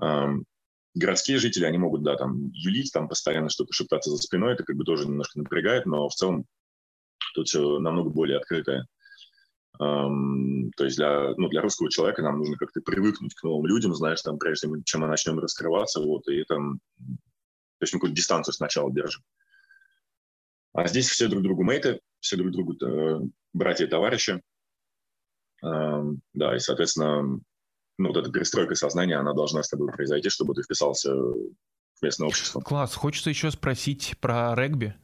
Эм, городские жители, они могут, да, там, юлить, там, постоянно что-то шептаться за спиной, это как бы тоже немножко напрягает, но в целом тут все намного более открытое. То есть для, ну, для русского человека нам нужно как-то привыкнуть к новым людям, знаешь, там, прежде чем мы начнем раскрываться, вот, и там, то есть мы какую-то дистанцию сначала держим. А здесь все друг другу мейты, все друг другу э, братья и товарищи. Э, да, и, соответственно, ну, вот эта перестройка сознания, она должна с тобой произойти, чтобы ты вписался в местное общество. Класс. Хочется еще спросить про регби.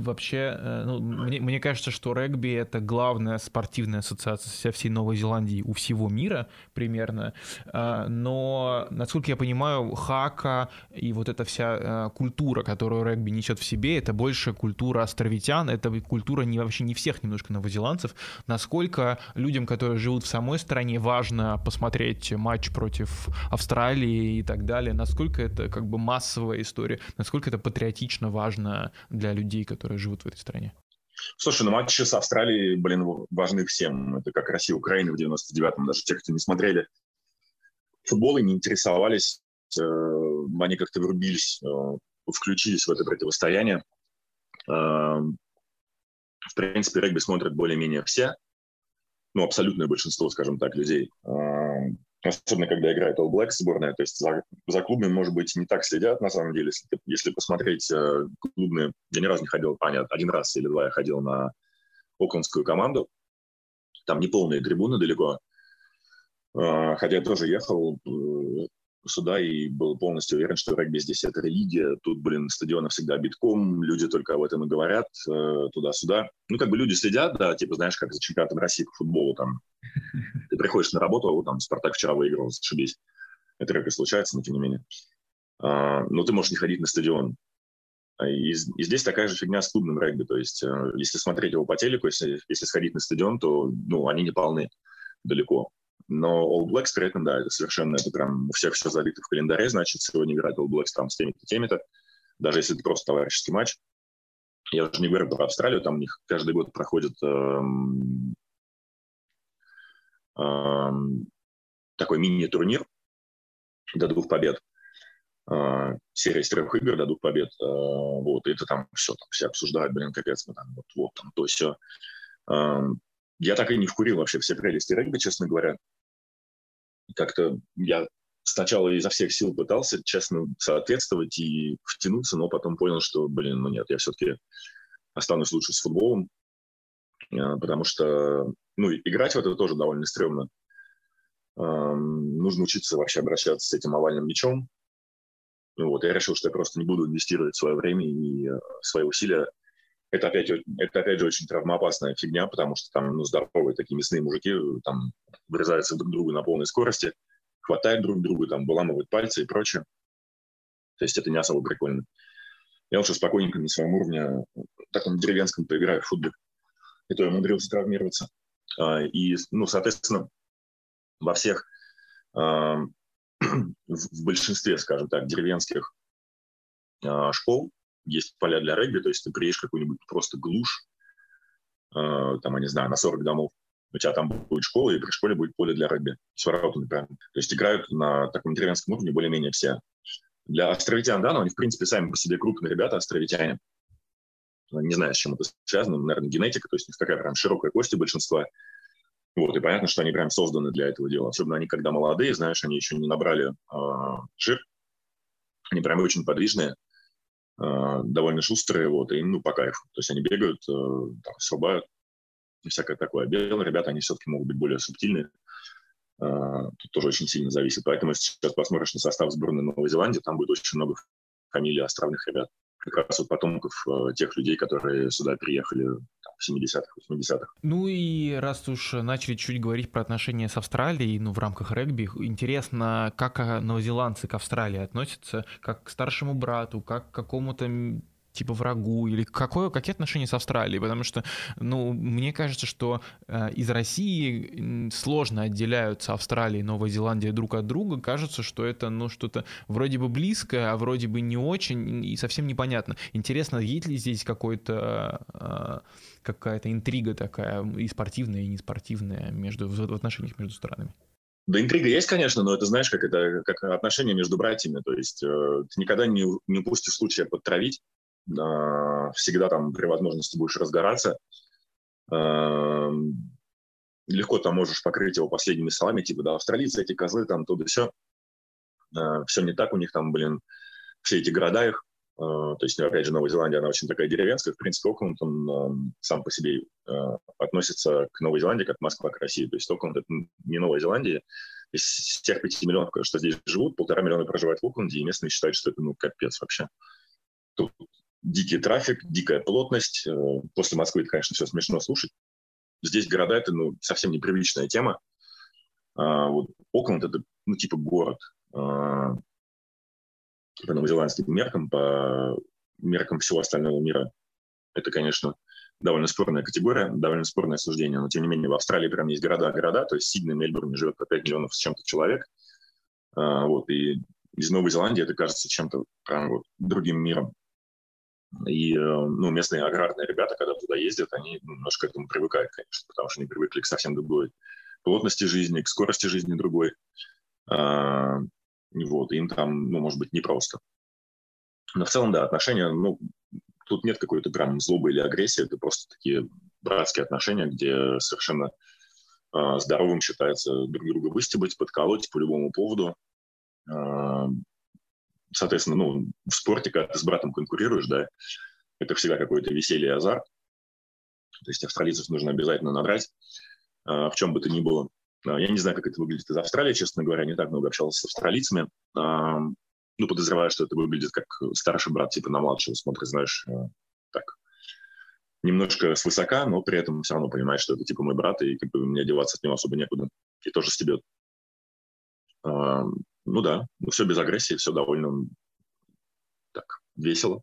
Вообще, э, ну, мне, мне кажется, что регби это главная спортивная ассоциация всей Новой Зеландии у всего мира примерно. А, но, насколько я понимаю, хака и вот эта вся э, культура, которую регби несет в себе, это больше культура островитян, это культура не, вообще не всех немножко новозеландцев. Насколько людям, которые живут в самой стране, важно посмотреть матч против Австралии и так далее, насколько это как бы массовая история, насколько это патриотично важно для людей, которые которые живут в этой стране? Слушай, ну матчи с Австралией, блин, важны всем. Это как Россия, Украина в 99-м. Даже те, кто не смотрели футбол и не интересовались, э, они как-то врубились, э, включились в это противостояние. Э, в принципе, регби смотрят более-менее все. Ну, абсолютное большинство, скажем так, людей. Э, особенно когда играет All Black сборная, то есть за, за клубами, может быть, не так следят, на самом деле, если, если посмотреть э, клубные, я ни разу не ходил, а нет, один раз или два я ходил на оклендскую команду, там не полные трибуны далеко, э, хотя я тоже ехал, э, сюда и был полностью уверен, что регби здесь это религия. Тут, блин, стадионы всегда битком, люди только об этом и говорят э, туда-сюда. Ну, как бы люди следят, да, типа, знаешь, как за чемпионатом России по футболу там. Ты приходишь на работу, а там Спартак вчера выиграл, зашибись. Это редко случается, но тем не менее. А, но ты можешь не ходить на стадион. А, и, и здесь такая же фигня с клубным регби. То есть, э, если смотреть его по телеку, если, если сходить на стадион, то ну, они не полны далеко. Но All Blacks при этом, да, это совершенно, это прям у всех все забито в календаре, значит, сегодня играть All Blacks там с теми-то, теми-то, даже если это просто товарищеский матч. Я уже не говорю про Австралию, там у них каждый год проходит эм, эм, такой мини-турнир до двух побед. Э, серия из трех игр до двух побед. Э, вот, и это там все, там все обсуждают, блин, капец, мы там вот, вот там то все. Э, я так и не вкурил вообще все прелести регби, честно говоря. Как-то я сначала изо всех сил пытался, честно, соответствовать и втянуться, но потом понял, что, блин, ну нет, я все-таки останусь лучше с футболом, э, потому что, ну, играть в это тоже довольно стрёмно. Нужно учиться вообще обращаться с этим овальным мячом. Вот, я решил, что я просто не буду инвестировать свое время и э, свои усилия это опять, это опять же очень травмоопасная фигня, потому что там ну, здоровые такие мясные мужики там врезаются друг другу на полной скорости, хватают друг друга, там выламывают пальцы и прочее. То есть это не особо прикольно. Я лучше спокойненько на своем уровне, таком деревенском, поиграю в футбол. И то я умудрился травмироваться. А, и, ну, соответственно, во всех, а, *clears throat* в большинстве, скажем так, деревенских а, школ есть поля для регби, то есть ты приедешь какую-нибудь просто глушь, э, там, я не знаю, на 40 домов, у тебя там будет школа, и при школе будет поле для регби с воротами прям. То есть играют на таком деревенском уровне более-менее все. Для островитян, да, но они, в принципе, сами по себе крупные ребята, островитяне. Не знаю, с чем это связано, наверное, генетика, то есть у них такая прям широкая кость у большинства. Вот, и понятно, что они прям созданы для этого дела. Особенно они, когда молодые, знаешь, они еще не набрали э, жир, они прям очень подвижные, довольно шустрые, вот, и, ну, по кайфу. То есть они бегают, э, там, срубают, всякое такое. Белые ребята, они все-таки могут быть более субтильные. Э, тут тоже очень сильно зависит. Поэтому, если сейчас посмотришь на состав сборной Новой Зеландии, там будет очень много фамилий островных ребят как раз вот потомков э, тех людей, которые сюда приехали в 70-х, 80-х. Ну и раз уж начали чуть говорить про отношения с Австралией, ну в рамках регби, интересно, как новозеландцы к Австралии относятся, как к старшему брату, как к какому-то типа врагу или какое, какие отношения с Австралией, потому что, ну, мне кажется, что э, из России сложно отделяются Австралия и Новая Зеландия друг от друга, кажется, что это, ну, что-то вроде бы близкое, а вроде бы не очень и совсем непонятно. Интересно, есть ли здесь какой-то э, какая-то интрига такая и спортивная, и неспортивная между, в отношениях между странами? Да, интрига есть, конечно, но это, знаешь, как это как отношения между братьями. То есть э, ты никогда не, не упустишь случая подтравить всегда там при возможности будешь разгораться. Легко там можешь покрыть его последними словами, типа, да, австралийцы, эти козлы, там, то да все. Все не так у них там, блин, все эти города их, э, то есть, опять же, Новая Зеландия, она очень такая деревенская, в принципе, Окленд, он сам по себе э, относится к Новой Зеландии, как Москва к России, то есть Окленд — это не Новая Зеландия, из тех пяти миллионов, что здесь живут, полтора миллиона проживают в Окленде, и местные считают, что это, ну, капец вообще. Тут дикий трафик, дикая плотность. Э, после Москвы это, конечно, все смешно слушать. Здесь города — это ну, совсем непривычная тема. А, вот Окленд — это, ну, типа город. А, по новозеландским меркам, по меркам всего остального мира. Это, конечно, довольно спорная категория, довольно спорное суждение, но, тем не менее, в Австралии прям есть города-города, то есть Сидней, Мельбурне живет по 5 миллионов с чем-то человек, а, вот, и из Новой Зеландии это кажется чем-то прям вот другим миром. И э, ну, местные аграрные ребята, когда туда ездят, они немножко к этому привыкают, конечно, потому что они привыкли к совсем другой плотности жизни, к скорости жизни другой. А, вот, им там, ну, может быть, непросто. Но в целом, да, отношения, ну, тут нет какой-то прям злобы или агрессии, это просто такие братские отношения, где совершенно э, здоровым считается друг друга выстебать, подколоть по любому поводу. Э, соответственно, ну, в спорте, когда ты с братом конкурируешь, да, это всегда какое-то веселье и азарт. То есть австралийцев нужно обязательно набрать, а, в чем бы то ни было. Я не знаю, как это выглядит из Австралии, честно говоря, не так много общался с австралийцами. Ну, подозреваю, что это выглядит как старший брат, типа на младшего смотрит, знаешь, так, немножко свысока, но при этом все равно понимаешь, что это типа мой брат, и как бы мне деваться от него особо некуда. И тоже стебет. Ну да, все без агрессии, все довольно так весело.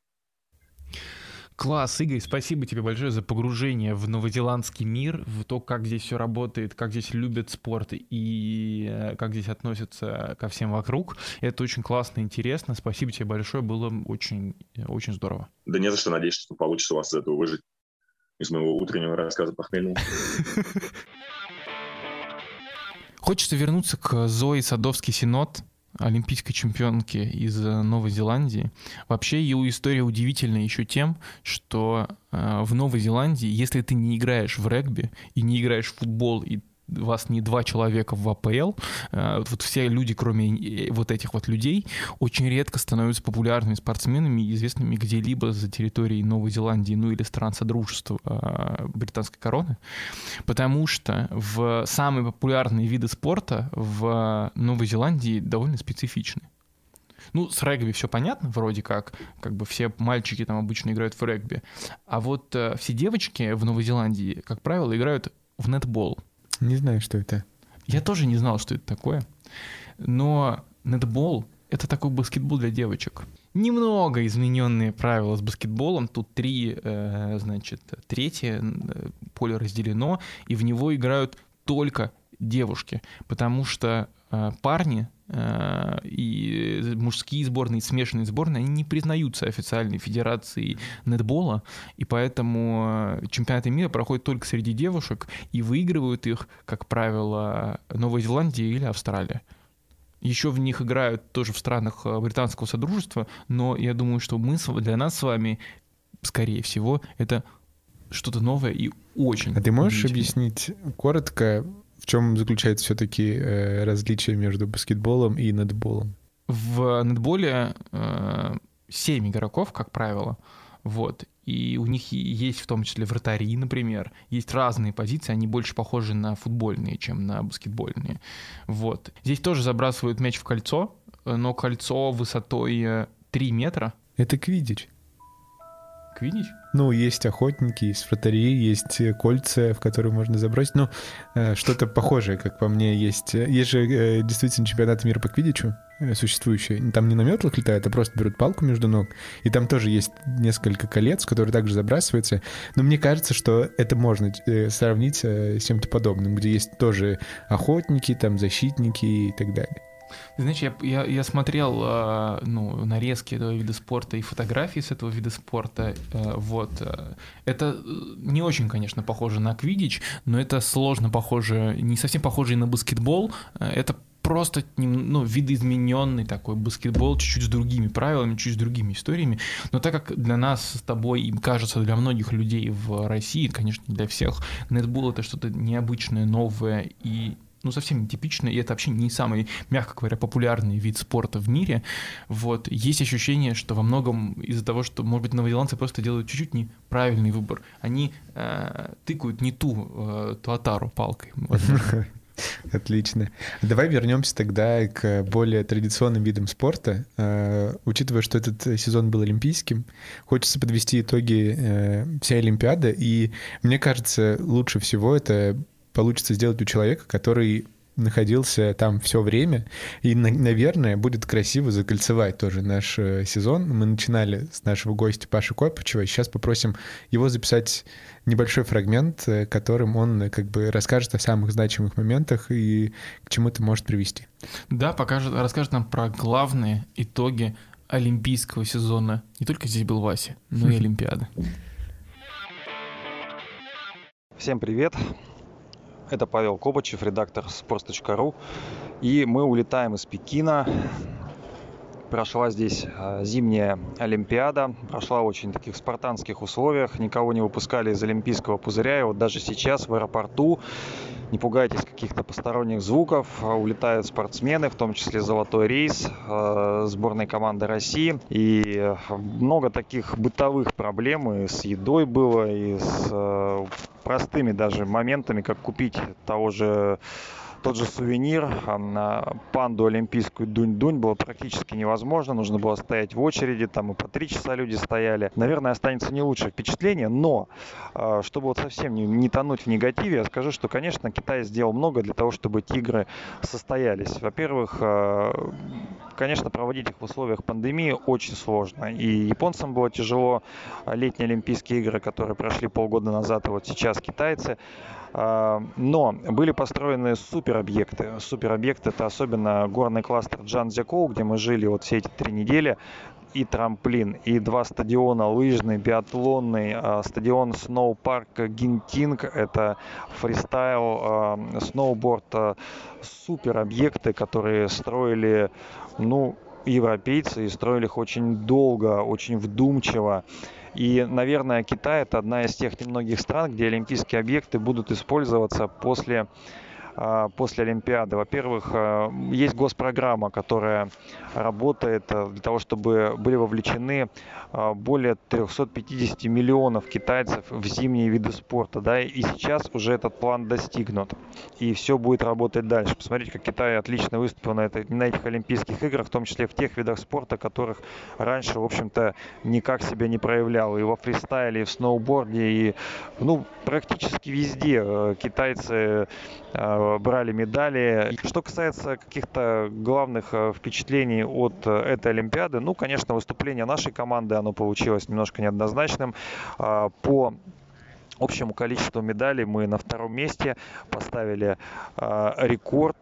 Класс, Игорь, спасибо тебе большое за погружение в новозеландский мир, в то, как здесь все работает, как здесь любят спорт и э, как здесь относятся ко всем вокруг. Это очень классно, интересно. Спасибо тебе большое, было очень, очень здорово. Да не за что, надеюсь, что получится у вас из этого выжить, из моего утреннего рассказа похмельного. *laughs* Хочется вернуться к Зои Садовский-Синод, олимпийской чемпионки из э, Новой Зеландии. Вообще ее история удивительна еще тем, что э, в Новой Зеландии, если ты не играешь в регби и не играешь в футбол, и вас не два человека в АПЛ, э, вот все люди, кроме э, вот этих вот людей, очень редко становятся популярными спортсменами и известными где-либо за территорией Новой Зеландии, ну или стран Содружества э, британской короны, потому что в самые популярные виды спорта в Новой Зеландии довольно специфичны. Ну, с регби все понятно, вроде как, как бы все мальчики там обычно играют в регби, а вот все девочки в Новой Зеландии, как правило, играют в нетбол. Не знаю, что это. Я тоже не знал, что это такое. Но нетбол — это такой баскетбол для девочек. Немного измененные правила с баскетболом. Тут три, э, значит, третье э, поле разделено, и в него играют только девушки, потому что э, парни и мужские сборные, и смешанные сборные, они не признаются официальной федерацией нетбола, и поэтому э, чемпионаты мира проходят только среди девушек, и выигрывают их, как правило, Новая Зеландия или Австралия. Еще в них играют тоже в странах э, британского содружества, но я думаю, что мы для нас с вами, скорее всего, это что-то новое и очень. А ты можешь объяснить коротко, в чем заключается все-таки э, различие между баскетболом и нетболом? В нетболе э, 7 игроков, как правило, вот, и у них есть в том числе вратари, например, есть разные позиции, они больше похожи на футбольные, чем на баскетбольные, вот. Здесь тоже забрасывают мяч в кольцо, но кольцо высотой 3 метра. Это квидич. Квидич? Ну, есть охотники, есть вратари, есть кольца, в которые можно забросить. Ну, э, что-то похожее, как по мне, есть. Есть же э, действительно чемпионат мира по квидичу э, существующий. Там не на метлах летают, а просто берут палку между ног. И там тоже есть несколько колец, которые также забрасываются. Но мне кажется, что это можно сравнить с чем-то подобным, где есть тоже охотники, там защитники и так далее. Знаешь, я, я, я смотрел э, ну, нарезки этого вида спорта и фотографии с этого вида спорта. Э, вот. Э, это не очень, конечно, похоже на квидич, но это сложно похоже, не совсем похоже и на баскетбол. Это просто ну, видоизмененный такой баскетбол, чуть-чуть с другими правилами, чуть с другими историями. Но так как для нас с тобой, и кажется, для многих людей в России, конечно, для всех, нетбол это что-то необычное, новое и ну, совсем нетипичный, и это вообще не самый, мягко говоря, популярный вид спорта в мире. Вот. Есть ощущение, что во многом из-за того, что, может быть, новозеландцы просто делают чуть-чуть неправильный выбор. Они э, тыкают не ту э, туатару палкой, возможно. *laughs* Отлично. Давай вернемся тогда к более традиционным видам спорта. Э, учитывая, что этот сезон был олимпийским, хочется подвести итоги э, всей Олимпиады. И мне кажется, лучше всего это получится сделать у человека, который находился там все время. И, наверное, будет красиво закольцевать тоже наш э, сезон. Мы начинали с нашего гостя Паши Копычева. Сейчас попросим его записать небольшой фрагмент, э, которым он э, как бы расскажет о самых значимых моментах и к чему это может привести. Да, покажет, расскажет нам про главные итоги олимпийского сезона. Не только здесь был Вася, но и *laughs* Олимпиады. Всем привет! Это Павел Кобачев, редактор sports.ru. И мы улетаем из Пекина. Прошла здесь а, зимняя Олимпиада. Прошла в очень таких спартанских условиях. Никого не выпускали из Олимпийского пузыря. И вот даже сейчас в аэропорту не пугайтесь каких-то посторонних звуков. Улетают спортсмены, в том числе золотой рейс э, сборной команды России. И много таких бытовых проблем и с едой было, и с э, простыми даже моментами, как купить того же тот же сувенир, на панду олимпийскую Дунь-Дунь было практически невозможно. Нужно было стоять в очереди, там и по три часа люди стояли. Наверное, останется не лучшее впечатление, но а, чтобы вот совсем не, не тонуть в негативе, я скажу, что, конечно, Китай сделал много для того, чтобы эти игры состоялись. Во-первых, а, конечно, проводить их в условиях пандемии очень сложно. И японцам было тяжело. Летние Олимпийские игры, которые прошли полгода назад, и вот сейчас китайцы. А, но были построены суперобъекты. Суперобъекты это особенно горный кластер Джанзякоу, где мы жили вот все эти три недели и трамплин, и два стадиона, лыжный, биатлонный, а, стадион сноупарк Гинтинг, это фристайл, а, сноуборд, объекты, которые строили, ну, европейцы и строили их очень долго, очень вдумчиво. И, наверное, Китай это одна из тех немногих стран, где олимпийские объекты будут использоваться после после Олимпиады. Во-первых, а, есть госпрограмма, которая работает а, для того, чтобы были вовлечены более 350 миллионов китайцев в зимние виды спорта. Да, и сейчас уже этот план достигнут. И все будет работать дальше. Посмотрите, как Китай отлично выступил на, этой, на этих Олимпийских играх, в том числе в тех видах спорта, которых раньше, в общем-то, никак себя не проявлял. И во фристайле, и в сноуборде, и ну, практически везде э, китайцы Э, брали медали. Что касается каких-то главных э, впечатлений от э, этой Олимпиады, ну, конечно, выступление нашей команды, оно получилось немножко неоднозначным. По общему количеству медалей мы на втором месте поставили рекорд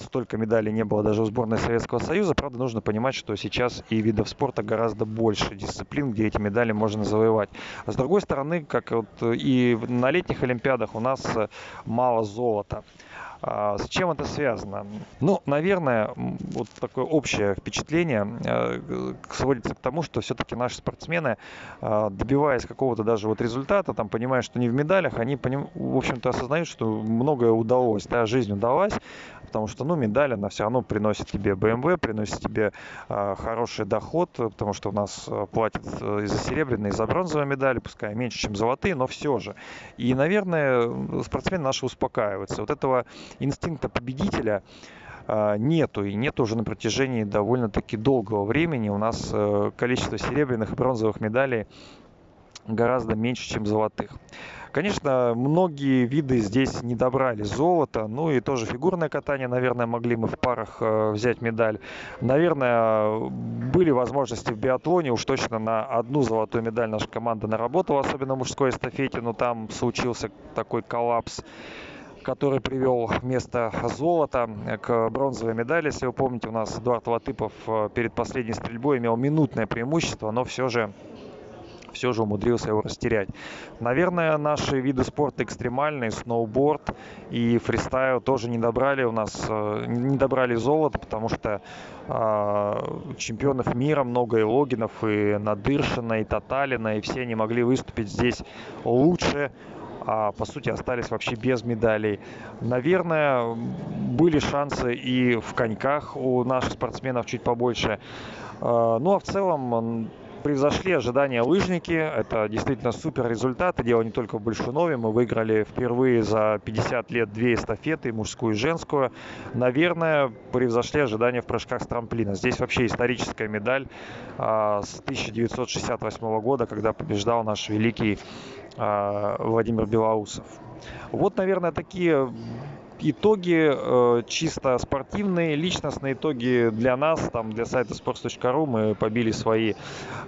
столько медалей не было даже у сборной Советского Союза. Правда, нужно понимать, что сейчас и видов спорта гораздо больше дисциплин, где эти медали можно завоевать. А с другой стороны, как вот и на летних Олимпиадах у нас мало золота. А с чем это связано? Ну, наверное, вот такое общее впечатление э, сводится к тому, что все-таки наши спортсмены, э, добиваясь какого-то даже вот результата, там, понимая, что не в медалях, они, в общем-то, осознают, что многое удалось, да, жизнь удалась, потому что, ну, медаль, она все равно приносит тебе BMW, приносит тебе э, хороший доход, потому что у нас платят и за серебряные, и за бронзовые медали, пускай меньше, чем золотые, но все же. И, наверное, спортсмены наши успокаиваются. Вот этого инстинкта победителя а, нету. И нет уже на протяжении довольно-таки долгого времени. У нас э, количество серебряных и бронзовых медалей гораздо меньше, чем золотых. Конечно, многие виды здесь не добрали золото, ну и тоже фигурное катание, наверное, могли мы в парах э, взять медаль. Наверное, были возможности в биатлоне, уж точно на одну золотую медаль наша команда наработала, особенно в мужской эстафете, но там случился такой коллапс который привел вместо золота к бронзовой медали. Если вы помните, у нас Эдуард Латыпов э, перед последней стрельбой имел минутное преимущество, но все же все же умудрился его растерять. Наверное, наши виды спорта экстремальные, сноуборд и фристайл тоже не добрали у нас, э, не добрали золото, потому что э, чемпионов мира много и Логинов, и Надыршина, и Таталина, и все они могли выступить здесь лучше, а по сути остались вообще без медалей. Наверное, были шансы и в коньках у наших спортсменов чуть побольше. А, ну а в целом превзошли ожидания лыжники. Это действительно супер результат. дело не только в Большунове. Мы выиграли впервые за 50 лет две эстафеты, мужскую и женскую. Наверное, превзошли ожидания в прыжках с трамплина. Здесь вообще историческая медаль а, с 1968 года, когда побеждал наш великий а, Владимир Белоусов. Вот, наверное, такие итоги э, чисто спортивные, личностные итоги для нас, там для сайта sports.ru мы побили свои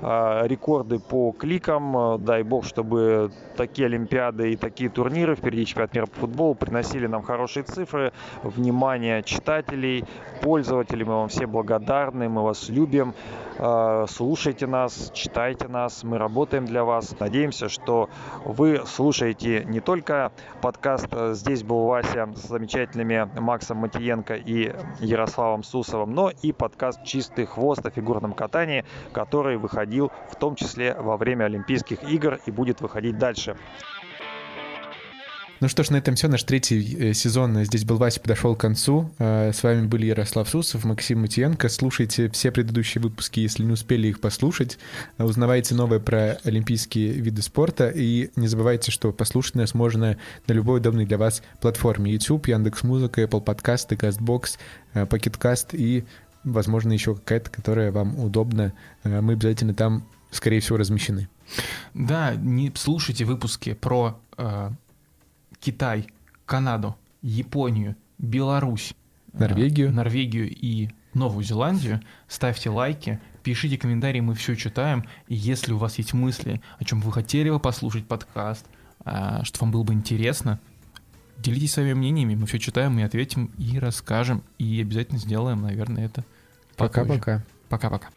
э, рекорды по кликам. Дай бог, чтобы такие олимпиады и такие турниры, впереди чемпионат мира по футболу, приносили нам хорошие цифры, внимание читателей, пользователей. Мы вам все благодарны, мы вас любим. Э, слушайте нас, читайте нас, мы работаем для вас. Надеемся, что вы слушаете не только подкаст «Здесь был Вася» с замечательными Максом Матиенко и Ярославом Сусовым, но и подкаст «Чистый хвост» о фигурном катании, который выходил в том числе во время Олимпийских игр и будет выходить дальше. Ну что ж, на этом все. Наш третий э, сезон «Здесь был Вася» подошел к концу. Э, с вами были Ярослав Сусов, Максим Матиенко. Слушайте все предыдущие выпуски, если не успели их послушать. Узнавайте новое про олимпийские виды спорта. И не забывайте, что послушать нас можно на любой удобной для вас платформе. YouTube, Яндекс.Музыка, Apple Подкасты, CastBox, Pocketcast и, возможно, еще какая-то, которая вам удобна. Мы обязательно там, скорее всего, размещены. Да, не слушайте выпуски про э, Китай, Канаду, Японию, Беларусь, э, Норвегию. Норвегию и Новую Зеландию. Ставьте лайки, пишите комментарии, мы все читаем. И если у вас есть мысли, о чем вы хотели бы послушать подкаст, э, что вам было бы интересно, делитесь своими мнениями, мы все читаем, мы ответим и расскажем, и обязательно сделаем, наверное, это. Пока-пока. Пока-пока.